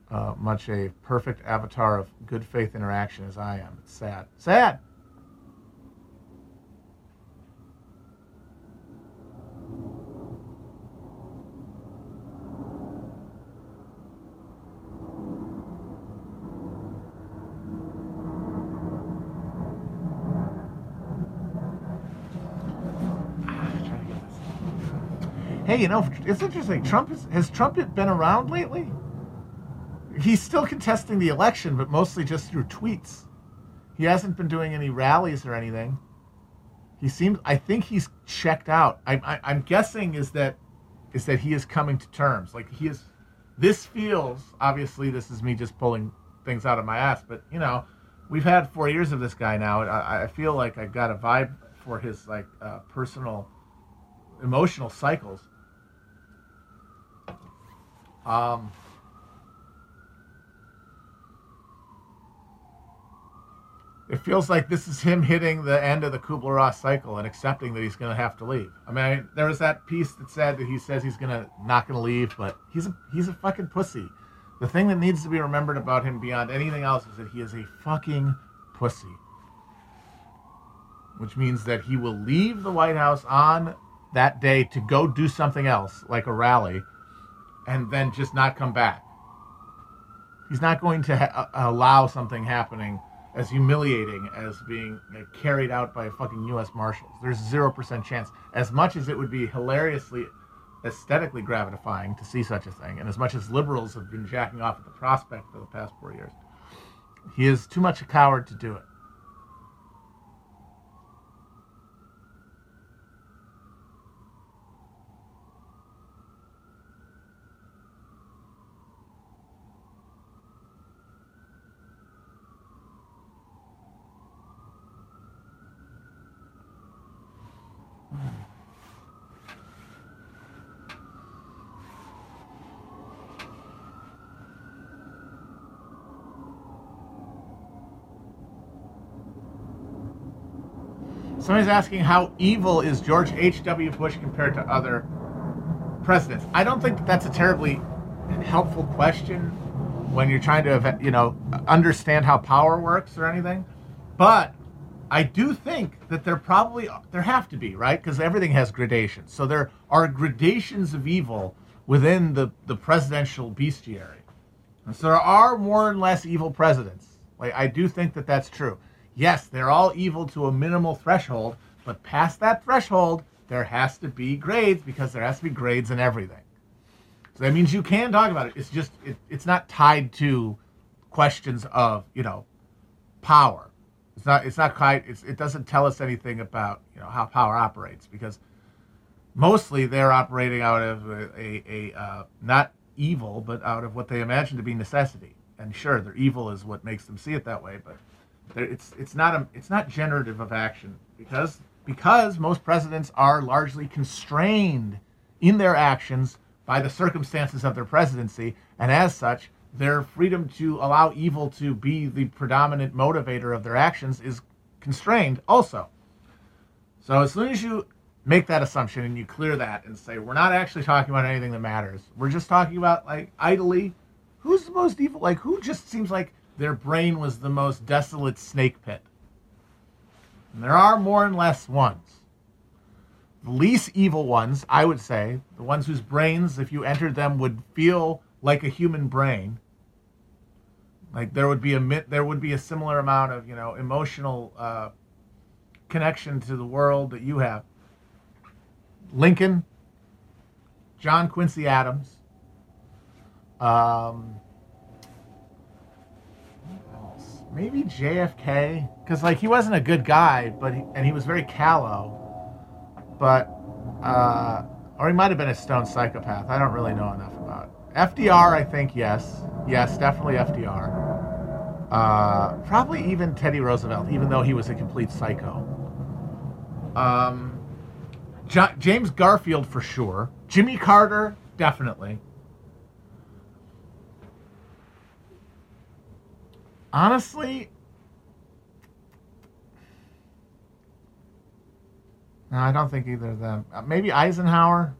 uh, much a perfect avatar of good faith interaction as I am. It's sad. Sad. Hey, you know, it's interesting. Trump has, has Trump been around lately? He's still contesting the election, but mostly just through tweets. He hasn't been doing any rallies or anything. He seems. I think he's checked out. I, I, I'm guessing is that is that he is coming to terms. Like he is, this feels obviously this is me just pulling things out of my ass, but you know, we've had four years of this guy now. I, I feel like I've got a vibe for his like uh, personal, emotional cycles. Um, it feels like this is him hitting the end of the Kubler Ross cycle and accepting that he's going to have to leave. I mean, there was that piece that said that he says he's going to not going to leave, but he's a he's a fucking pussy. The thing that needs to be remembered about him beyond anything else is that he is a fucking pussy. Which means that he will leave the White House on that day to go do something else, like a rally, and then just not come back. He's not going to ha- allow something happening as humiliating as being carried out by fucking U.S. Marshals. There's zero percent chance. As much as it would be hilariously, aesthetically gratifying to see such a thing, and as much as liberals have been jacking off at the prospect for the past four years, he is too much a coward to do it. Somebody's asking how evil is George H.W. Bush compared to other presidents. I don't think that's a terribly helpful question when you're trying to, you know, understand how power works or anything. But I do think that there probably there have to be right because everything has gradations. So there are gradations of evil within the the presidential bestiary, and so there are more and less evil presidents. Like I do think that that's true yes, they're all evil to a minimal threshold, but past that threshold, there has to be grades because there has to be grades in everything. So that means you can talk about it. It's just it, it's not tied to questions of you know power. It's not it's not quite it's, it doesn't tell us anything about you know how power operates because mostly they're operating out of a, a, a uh, not evil but out of what they imagine to be necessity. And sure, their evil is what makes them see it that way, but it's it's not a it's not generative of action because because most presidents are largely constrained in their actions by the circumstances of their presidency, and as such, their freedom to allow evil to be the predominant motivator of their actions is constrained also. So as soon as you make that assumption and you clear that and say we're not actually talking about anything that matters, we're just talking about like idly who's the most evil like who just seems like their brain was the most desolate snake pit. And there are more and less ones. The least evil ones, I would say, the ones whose brains, if you entered them, would feel like a human brain. Like there would be a there would be a similar amount of you know emotional uh, connection to the world that you have. Lincoln, John Quincy Adams, um, maybe JFK, because like he wasn't a good guy, but he, and he was very callow, but uh, or he might have been a stone psychopath. I don't really know enough about FDR. I think yes, yes, definitely FDR. Uh, probably even Teddy Roosevelt, even though he was a complete psycho. Um, J- James Garfield for sure. Jimmy Carter, definitely. Honestly, no, I don't think either of them. Uh, maybe Eisenhower.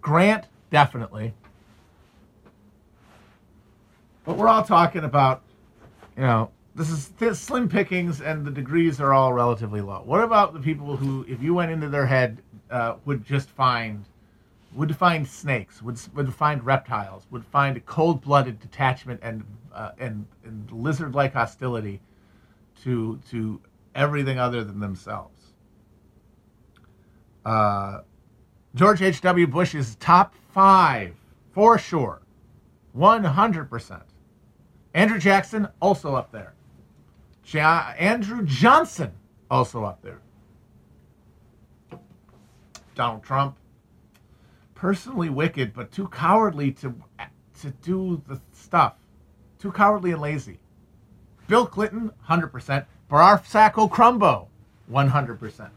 Grant, definitely. But we're all talking about, you know, this is slim pickings and the degrees are all relatively low. What about the people who, if you went into their head, uh, would just find would find snakes, would would find reptiles, would find a cold-blooded detachment and uh, and, and lizard-like hostility to to everything other than themselves. Uh, George H. W. Bush is top five for sure, one hundred percent. Andrew Jackson also up there. Ja- Andrew Johnson also up there. Donald Trump. Personally wicked, but too cowardly to to do the stuff. Too cowardly and lazy. Bill Clinton, 100%. Barack Sacco Crumbo, 100%.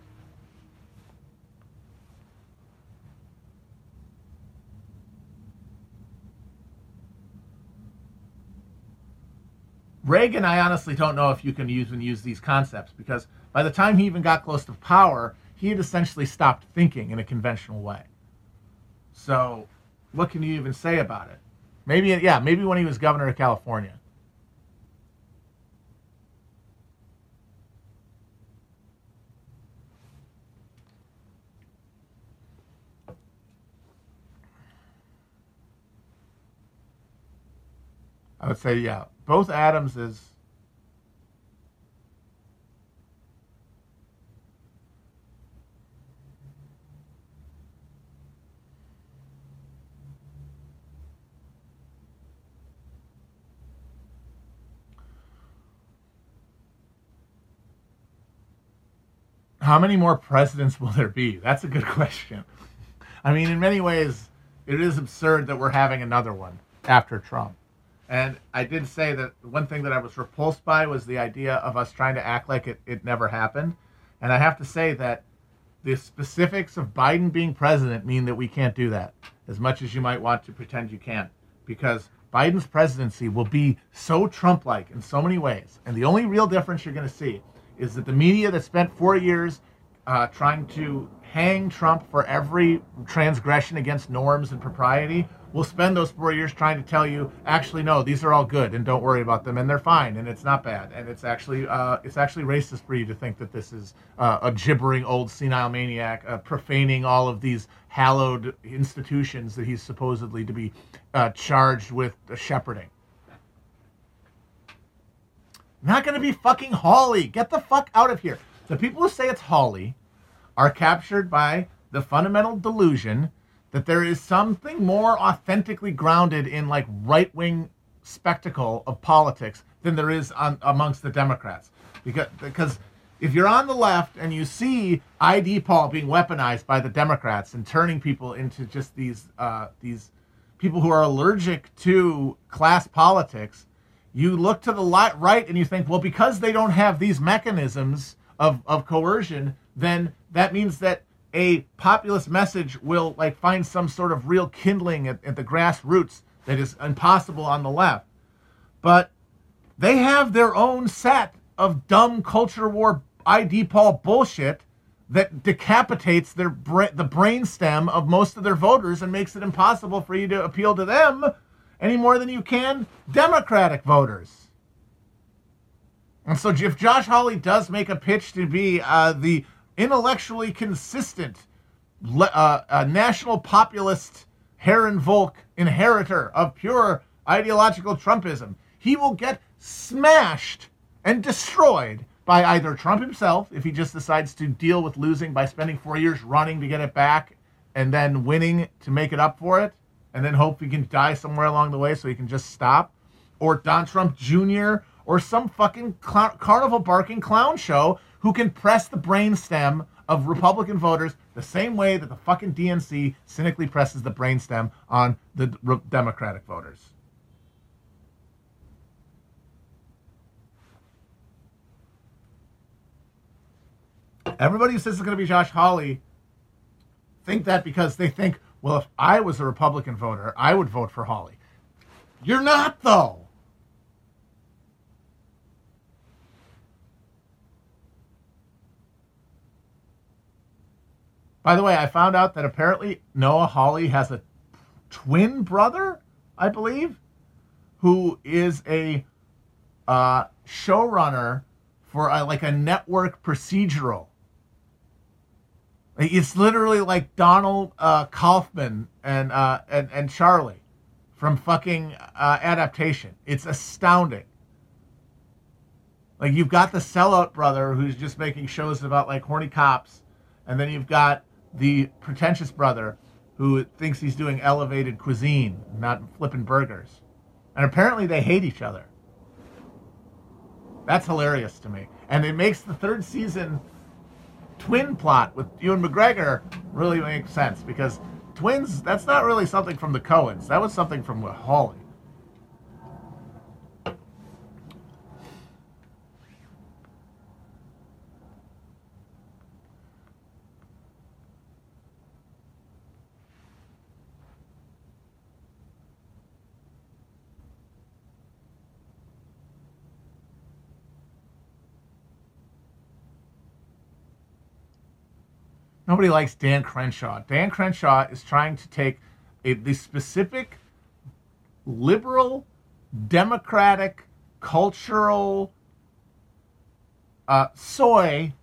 Reagan, I honestly don't know if you can even use these concepts because by the time he even got close to power, he had essentially stopped thinking in a conventional way. So, what can you even say about it? Maybe, yeah, maybe when he was governor of California. I would say, yeah, both Adamses. How many more presidents will there be? That's a good question. I mean, in many ways, it is absurd that we're having another one after Trump. And I did say that one thing that I was repulsed by was the idea of us trying to act like it, it never happened. And I have to say that the specifics of Biden being president mean that we can't do that as much as you might want to pretend you can. Because Biden's presidency will be so Trump like in so many ways. And the only real difference you're going to see is that the media that spent four years uh, trying to hang Trump for every transgression against norms and propriety will spend those four years trying to tell you, actually, no, these are all good, and don't worry about them, and they're fine, and it's not bad, and it's actually uh, it's actually racist for you to think that this is uh, a gibbering old senile maniac uh, profaning all of these hallowed institutions that he's supposedly to be uh, charged with shepherding. Not going to be fucking Hawley. Get the fuck out of here. The people who say it's Hawley are captured by the fundamental delusion that there is something more authentically grounded in like right wing spectacle of politics than there is on, amongst the Democrats. Because, because if you're on the left and you see IdPol being weaponized by the Democrats and turning people into just these uh, these people who are allergic to class politics, you look to the right and you think, well, because they don't have these mechanisms of, of coercion, then that means that a populist message will like find some sort of real kindling at, at the grassroots that is impossible on the left. But they have their own set of dumb culture war IdPol bullshit that decapitates their bra- the brainstem of most of their voters and makes it impossible for you to appeal to them any more than you can Democratic voters. And so, if Josh Hawley does make a pitch to be uh, the intellectually consistent uh, uh, national populist Herren Volk inheritor of pure ideological Trumpism, he will get smashed and destroyed by either Trump himself, if he just decides to deal with losing by spending four years running to get it back and then winning to make it up for it, and then hope he can die somewhere along the way so he can just stop, or Don Trump Jr., or some fucking carnival barking clown show who can press the brainstem of Republican voters the same way that the fucking DNC cynically presses the brainstem on the Democratic voters. Everybody who says it's going to be Josh Hawley think that because they think, well, if I was a Republican voter, I would vote for Hawley. You're not, though. By the way, I found out that apparently Noah Hawley has a twin brother, I believe, who is a uh, showrunner for a, like a network procedural. It's literally like Donald uh, Kaufman and, uh, and and Charlie from fucking uh, adaptation. It's astounding. Like you've got the sellout brother who's just making shows about like horny cops, and then you've got the pretentious brother who thinks he's doing elevated cuisine, not flipping burgers. And apparently they hate each other. That's hilarious to me. And it makes the third season twin plot with Ewan McGregor really makes sense because twins, that's not really something from the Coens. That was something from Hawley. Nobody likes Dan Crenshaw. Dan Crenshaw is trying to take a, the specific liberal, democratic, cultural uh, soy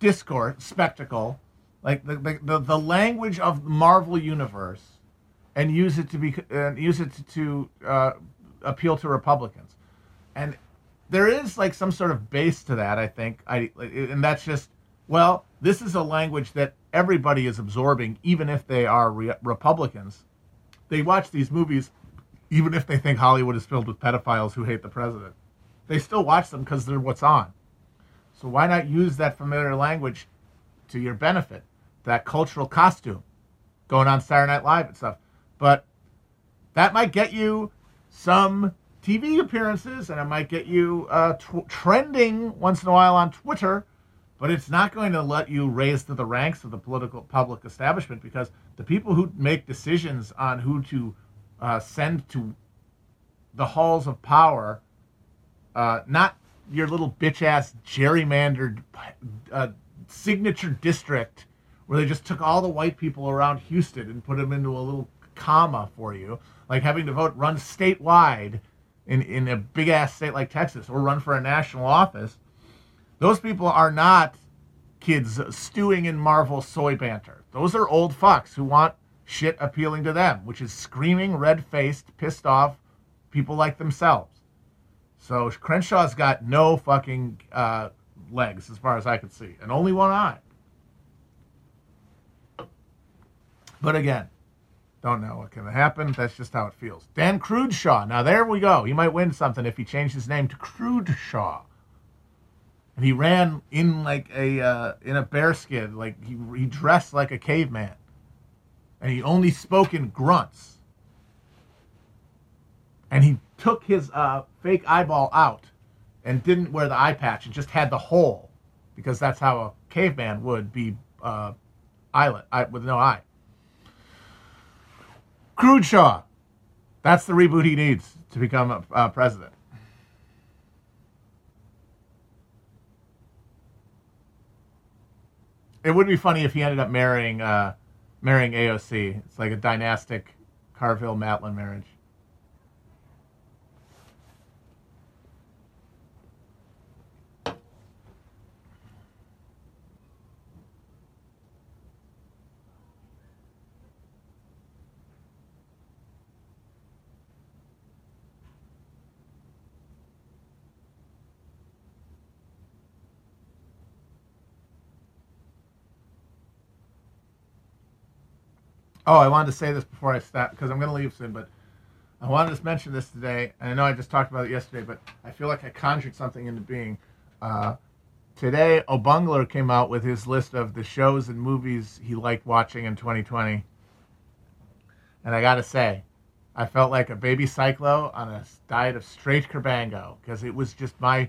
discourse spectacle, like the, the, the, language of the Marvel universe, and use it to be uh, use it to, to uh, appeal to Republicans, and there is like some sort of base to that. I think I and that's just well, this is a language that everybody is absorbing, even if they are re- Republicans. They watch these movies, even if they think Hollywood is filled with pedophiles who hate the president. They still watch them because they're what's on. So why not use that familiar language to your benefit? That cultural costume going on Saturday Night Live and stuff. But that might get you some TV appearances and it might get you uh, t- trending once in a while on Twitter but it's not going to let you raise to the ranks of the political public establishment because the people who make decisions on who to uh, send to the halls of power, uh, not your little bitch ass gerrymandered uh, signature district where they just took all the white people around Houston and put them into a little comma for you, like having to vote run statewide in, in a big ass state like Texas or run for a national office those people are not kids stewing in Marvel soy banter. Those are old fucks who want shit appealing to them, which is screaming, red faced, pissed off people like themselves. So Crenshaw's got no fucking uh, legs as far as I can see, and only one eye. But again, don't know what can happen. That's just how it feels. Dan Crudeshaw. Now there we go. He might win something if he changed his name to Crudeshaw and he ran in like a uh, in a bearskin, like he he dressed like a caveman, and he only spoke in grunts. And he took his uh, fake eyeball out, and didn't wear the eye patch, and just had the hole, because that's how a caveman would be uh, eyelet eye, with no eye. Crudeshaw, that's the reboot he needs to become a, uh, president. It would be funny if he ended up marrying uh, marrying AOC. It's like a dynastic Carville Matalin marriage. Oh, I wanted to say this before I stop because I'm going to leave soon, but I wanted to mention this today. And I know I just talked about it yesterday, but I feel like I conjured something into being. Uh, today, O'Bungler came out with his list of the shows and movies he liked watching in 2020. And I got to say, I felt like a baby cyclo on a diet of straight Curbango because it was just my,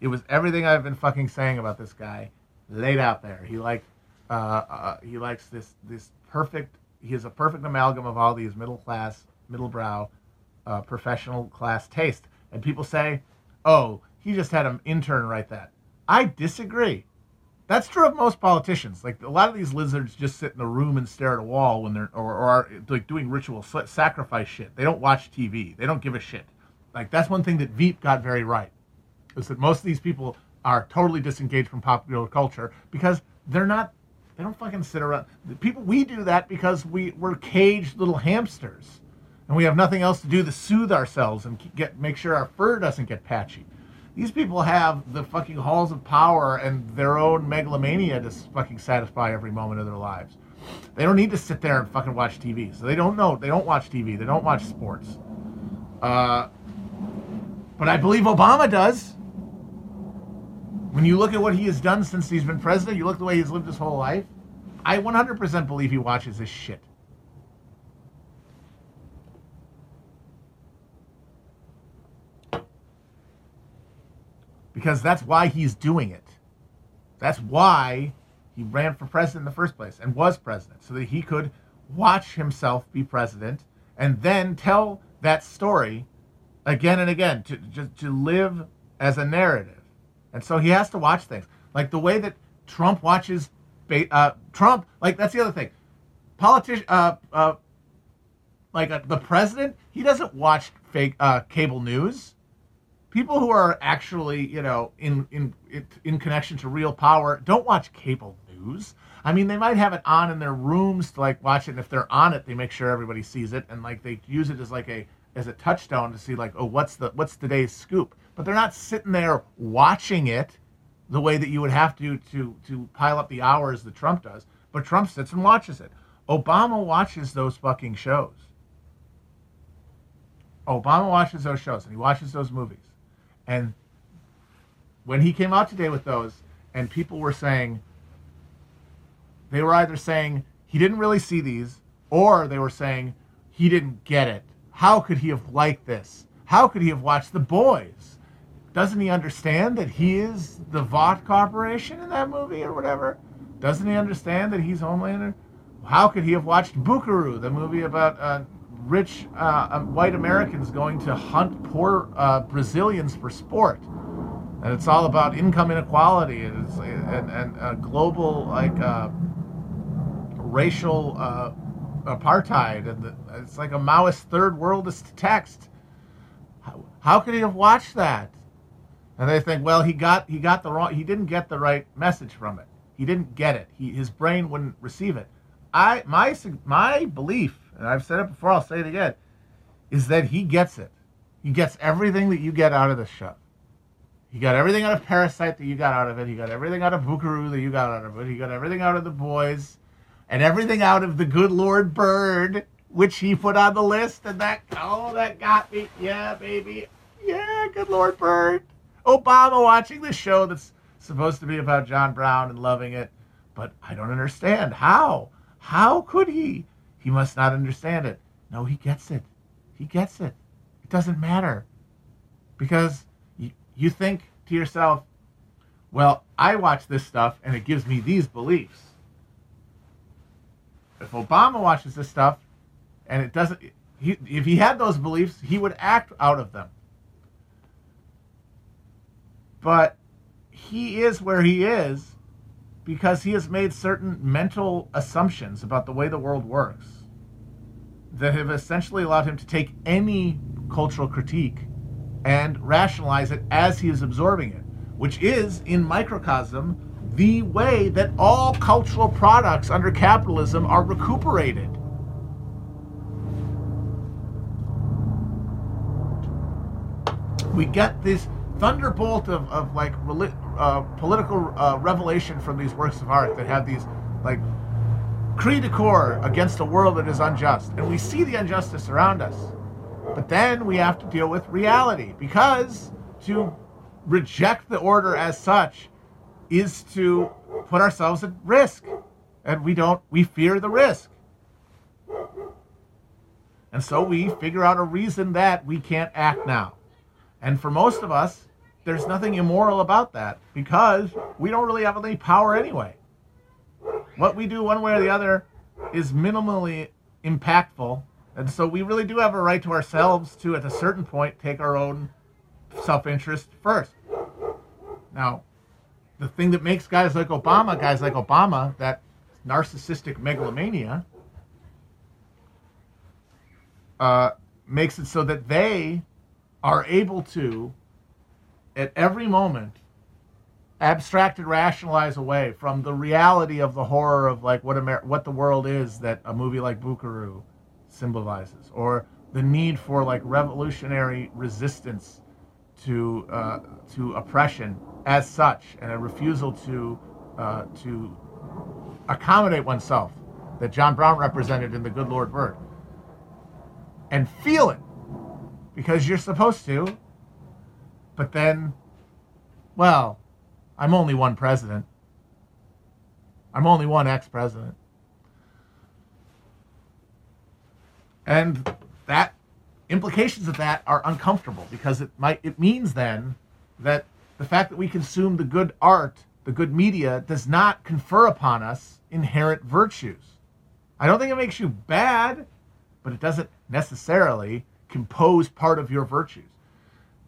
it was everything I've been fucking saying about this guy laid out there. He like, uh, uh, he likes this this perfect he is a perfect amalgam of all these middle class, middle brow, uh, professional class taste. And people say, oh, he just had an intern write that. I disagree. That's true of most politicians. Like a lot of these lizards just sit in a room and stare at a wall when they're or, or are like doing ritual sacrifice shit. They don't watch TV. They don't give a shit. Like that's one thing that Veep got very right. Is that most of these people are totally disengaged from popular culture because they're not they don't fucking sit around. People, we do that because we we're caged little hamsters, and we have nothing else to do to soothe ourselves and get make sure our fur doesn't get patchy. These people have the fucking halls of power and their own megalomania to fucking satisfy every moment of their lives. They don't need to sit there and fucking watch TV. So they don't know. They don't watch TV. They don't watch sports. Uh, but I believe Obama does. When you look at what he has done since he's been president, you look at the way he's lived his whole life. I 100% believe he watches this shit. Because that's why he's doing it. That's why he ran for president in the first place and was president, so that he could watch himself be president and then tell that story again and again to, to, to live as a narrative. And so he has to watch things. Like the way that Trump watches uh, Trump, like that's the other thing. Politician, uh, uh, like uh, the president, he doesn't watch fake uh, cable news. People who are actually, you know, in in in connection to real power don't watch cable news. I mean, they might have it on in their rooms to like watch it. And if they're on it, they make sure everybody sees it, and like they use it as like a as a touchstone to see like, oh, what's the what's today's scoop? But they're not sitting there watching it the way that you would have to to to pile up the hours that Trump does. But Trump sits and watches it. Obama watches those fucking shows. Obama watches those shows and he watches those movies. And when he came out today with those, and people were saying, they were either saying he didn't really see these, or they were saying he didn't get it. How could he have liked this? How could he have watched The Boys? Doesn't he understand that he is the Vought Corporation in that movie or whatever? Doesn't he understand that he's Homelander? How could he have watched Buckaroo, the movie about uh, rich uh, um, white Americans going to hunt poor uh, Brazilians for sport? And it's all about income inequality and, and, and global like uh, racial uh, apartheid, and the, it's like a Maoist third worldist text. How, how could he have watched that? And they think, well, he got he got the wrong, he didn't get the right message from it. He didn't get it. He, his brain wouldn't receive it. I my my belief, and I've said it before, I'll say it again, is that he gets it. He gets everything that you get out of this show. He got everything out of Parasite that you got out of it. He got everything out of Buckaroo that you got out of it. He got everything out of The Boys, and everything out of The Good Lord Bird, which he put on the list. And that oh, that got me. Yeah, baby. Yeah, Good Lord Bird. Obama watching this show that's supposed to be about John Brown and loving it. But I don't understand. How? How could he? He must not understand it. No, he gets it. He gets it. It doesn't matter. Because you, you think to yourself, well, I watch this stuff and it gives me these beliefs. If Obama watches this stuff and it doesn't, he, if he had those beliefs, he would act out of them but he is where he is because he has made certain mental assumptions about the way the world works that have essentially allowed him to take any cultural critique and rationalize it as he is absorbing it, which is, in microcosm, the way that all cultural products under capitalism are recuperated. We get this thunderbolt of, of like uh, political uh, revelation from these works of art that have these like cri de coeur against a world that is unjust. And we see the injustice around us. But then we have to deal with reality because to reject the order as such is to put ourselves at risk. And we don't, we fear the risk. And so we figure out a reason that we can't act now. And for most of us, there's nothing immoral about that because we don't really have any power anyway. What we do one way or the other is minimally impactful. And so we really do have a right to ourselves to, at a certain point, take our own self interest first. Now, the thing that makes guys like Obama, guys like Obama, that narcissistic megalomania, uh, makes it so that they are able to at every moment abstract and rationalize away from the reality of the horror of like what Amer- what the world is that a movie like Buckaroo symbolizes, or the need for like revolutionary resistance to uh, to oppression as such, and a refusal to uh, to accommodate oneself that John Brown represented in The Good Lord Bird, and feel it because you're supposed to, but then, well, I'm only one president. I'm only one ex president. And that implications of that are uncomfortable because it might it means then that the fact that we consume the good art, the good media, does not confer upon us inherent virtues. I don't think it makes you bad, but it doesn't necessarily compose part of your virtues.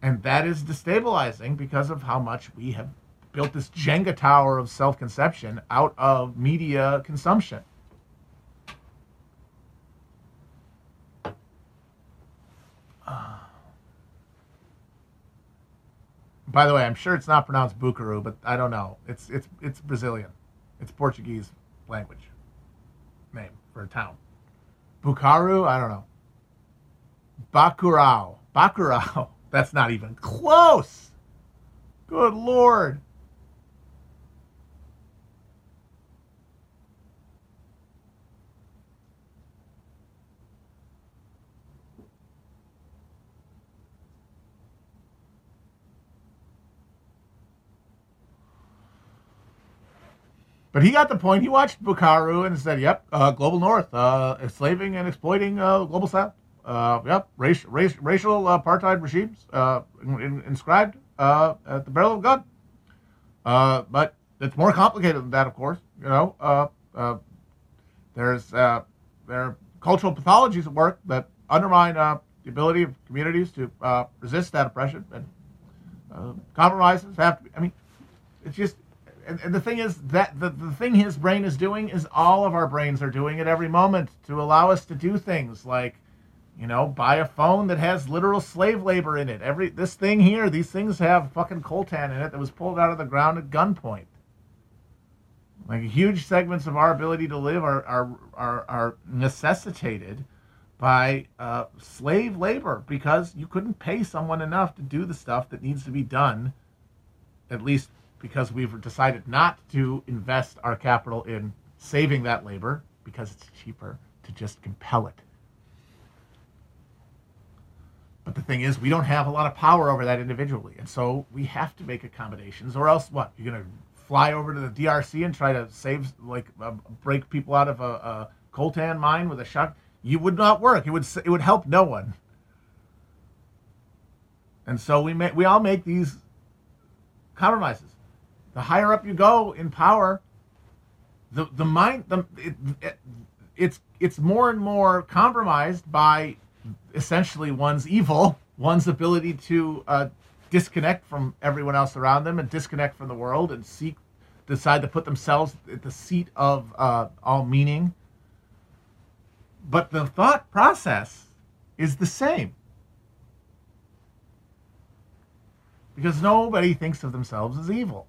And that is destabilizing because of how much we have built this Jenga tower of self conception out of media consumption. By the way, I'm sure it's not pronounced Buckaroo, but I don't know. It's it's it's Brazilian. It's Portuguese language name for a town. Bukaru, I don't know. Bacurau. Bacurau. That's not even close. Good lord. But he got the point. He watched Bukaru and said, "Yep, uh, global north, uh, enslaving and exploiting uh, global south. Uh, yep, race, race, racial apartheid regimes uh, in, in, inscribed uh, at the barrel of a gun. but it's more complicated than that, of course. You know, uh, there's there are cultural pathologies at work that undermine the ability of communities to resist that oppression and compromises have to. Be, I mean, it's just and the thing is that the, the thing his brain is doing is all of our brains are doing at every moment to allow us to do things like you know buy a phone that has literal slave labor in it every this thing here these things have fucking coltan in it that was pulled out of the ground at gunpoint like huge segments of our ability to live are are are, are necessitated by uh, slave labor because you couldn't pay someone enough to do the stuff that needs to be done at least because we've decided not to invest our capital in saving that labor because it's cheaper to just compel it. But the thing is, we don't have a lot of power over that individually. And so we have to make accommodations, or else what? You're going to fly over to the DRC and try to save, like, uh, break people out of a, a coltan mine with a shot? You would not work. It would, it would help no one. And so we, may, we all make these compromises the higher up you go in power, the the mind the it, it, it's it's more and more compromised by essentially one's evil, one's ability to uh, disconnect from everyone else around them and disconnect from the world and seek decide to put themselves at the seat of uh, all meaning. But the thought process is the same. Because nobody thinks of themselves as evil.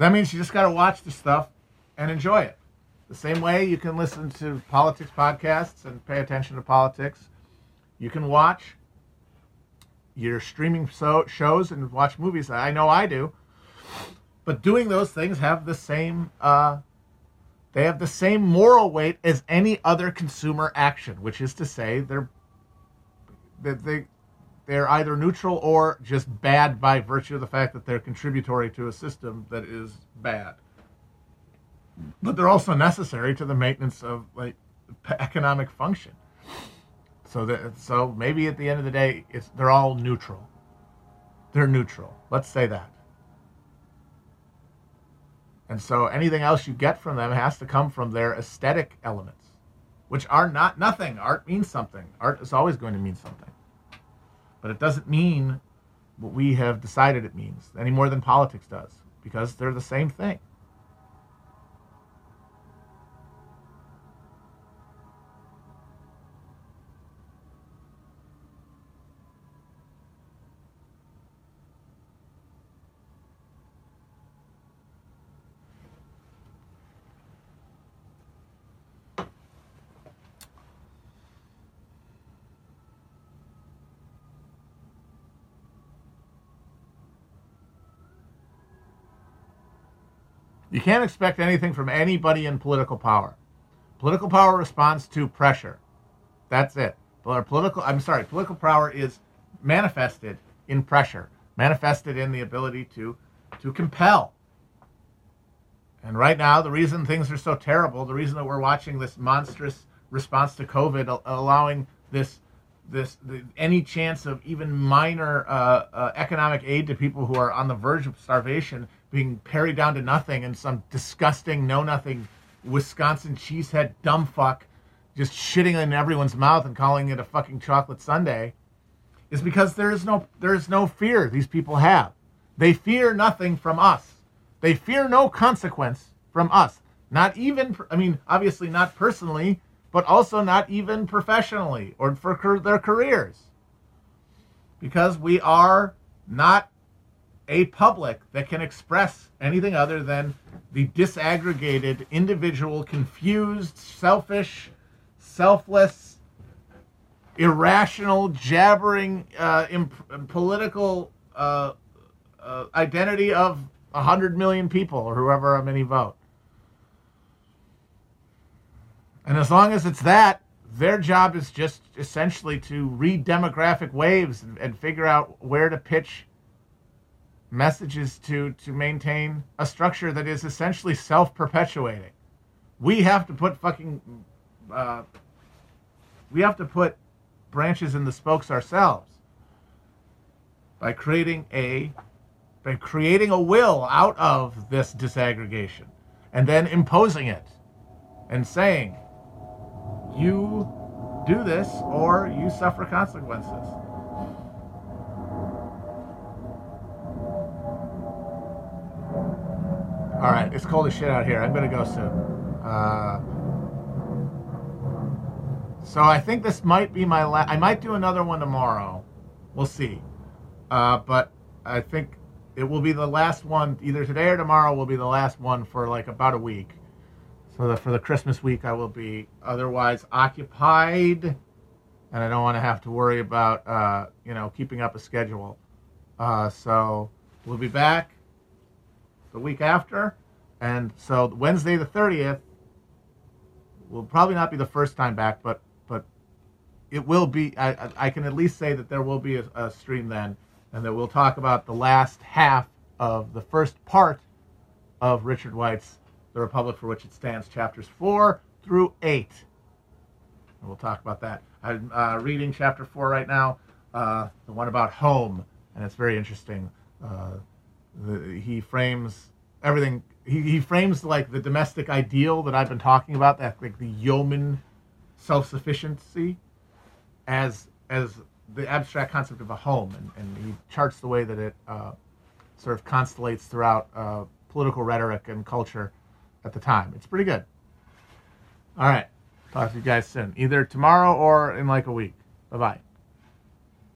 That means you just got to watch the stuff and enjoy it. The same way you can listen to politics podcasts and pay attention to politics. You can watch your streaming so- shows and watch movies. I know I do. But doing those things have the same uh, they have the same moral weight as any other consumer action, which is to say they're that they they're either neutral or just bad by virtue of the fact that they're contributory to a system that is bad. But they're also necessary to the maintenance of like economic function. So that so maybe at the end of the day, it's they're all neutral. They're neutral. Let's say that. And so anything else you get from them has to come from their aesthetic elements, which are not nothing. Art means something. Art is always going to mean something. But it doesn't mean what we have decided it means any more than politics does, because they're the same thing. You can't expect anything from anybody in political power. Political power responds to pressure. That's it. Political, I'm sorry, political power is manifested in pressure, manifested in the ability to, to compel. And right now, the reason things are so terrible, the reason that we're watching this monstrous response to COVID, allowing this this the, any chance of even minor uh, uh, economic aid to people who are on the verge of starvation being parried down to nothing and some disgusting know nothing Wisconsin cheesehead dumb fuck just shitting in everyone's mouth and calling it a fucking chocolate sundae is because there is no there is no fear these people have. They fear nothing from us. They fear no consequence from us. Not even I mean obviously not personally, but also not even professionally or for their careers. Because we are not a public that can express anything other than the disaggregated, individual, confused, selfish, selfless, irrational, jabbering, uh, imp- political uh, uh, identity of 100 million people or whoever many vote. And as long as it's that, their job is just essentially to read demographic waves and, and figure out where to pitch messages to to maintain a structure that is essentially self-perpetuating. We have to put fucking uh, we have to put branches in the spokes ourselves by creating a by creating a will out of this disaggregation and then imposing it and saying you do this or you suffer consequences. All right, it's cold as shit out here. I'm gonna go soon. Uh, so I think this might be my last. I might do another one tomorrow. We'll see. Uh, but I think it will be the last one. Either today or tomorrow will be the last one for like about a week. So the, for the Christmas week, I will be otherwise occupied, and I don't want to have to worry about uh, you know keeping up a schedule. Uh, so we'll be back the week after, and so Wednesday the thirtieth will probably not be the first time back, but but it will be. I, I can at least say that there will be a, a stream then, and that we'll talk about the last half of the first part of Richard White's the Republic for which it stands, chapters 4 through 8. And we'll talk about that. I'm uh, reading chapter 4 right now, uh, the one about home, and it's very interesting. Uh, the, he frames everything, he, he frames like the domestic ideal that I've been talking about, that like the yeoman self sufficiency, as, as the abstract concept of a home. And, and he charts the way that it uh, sort of constellates throughout uh, political rhetoric and culture at the time. It's pretty good. All right. Talk to you guys soon. Either tomorrow or in like a week. Bye bye.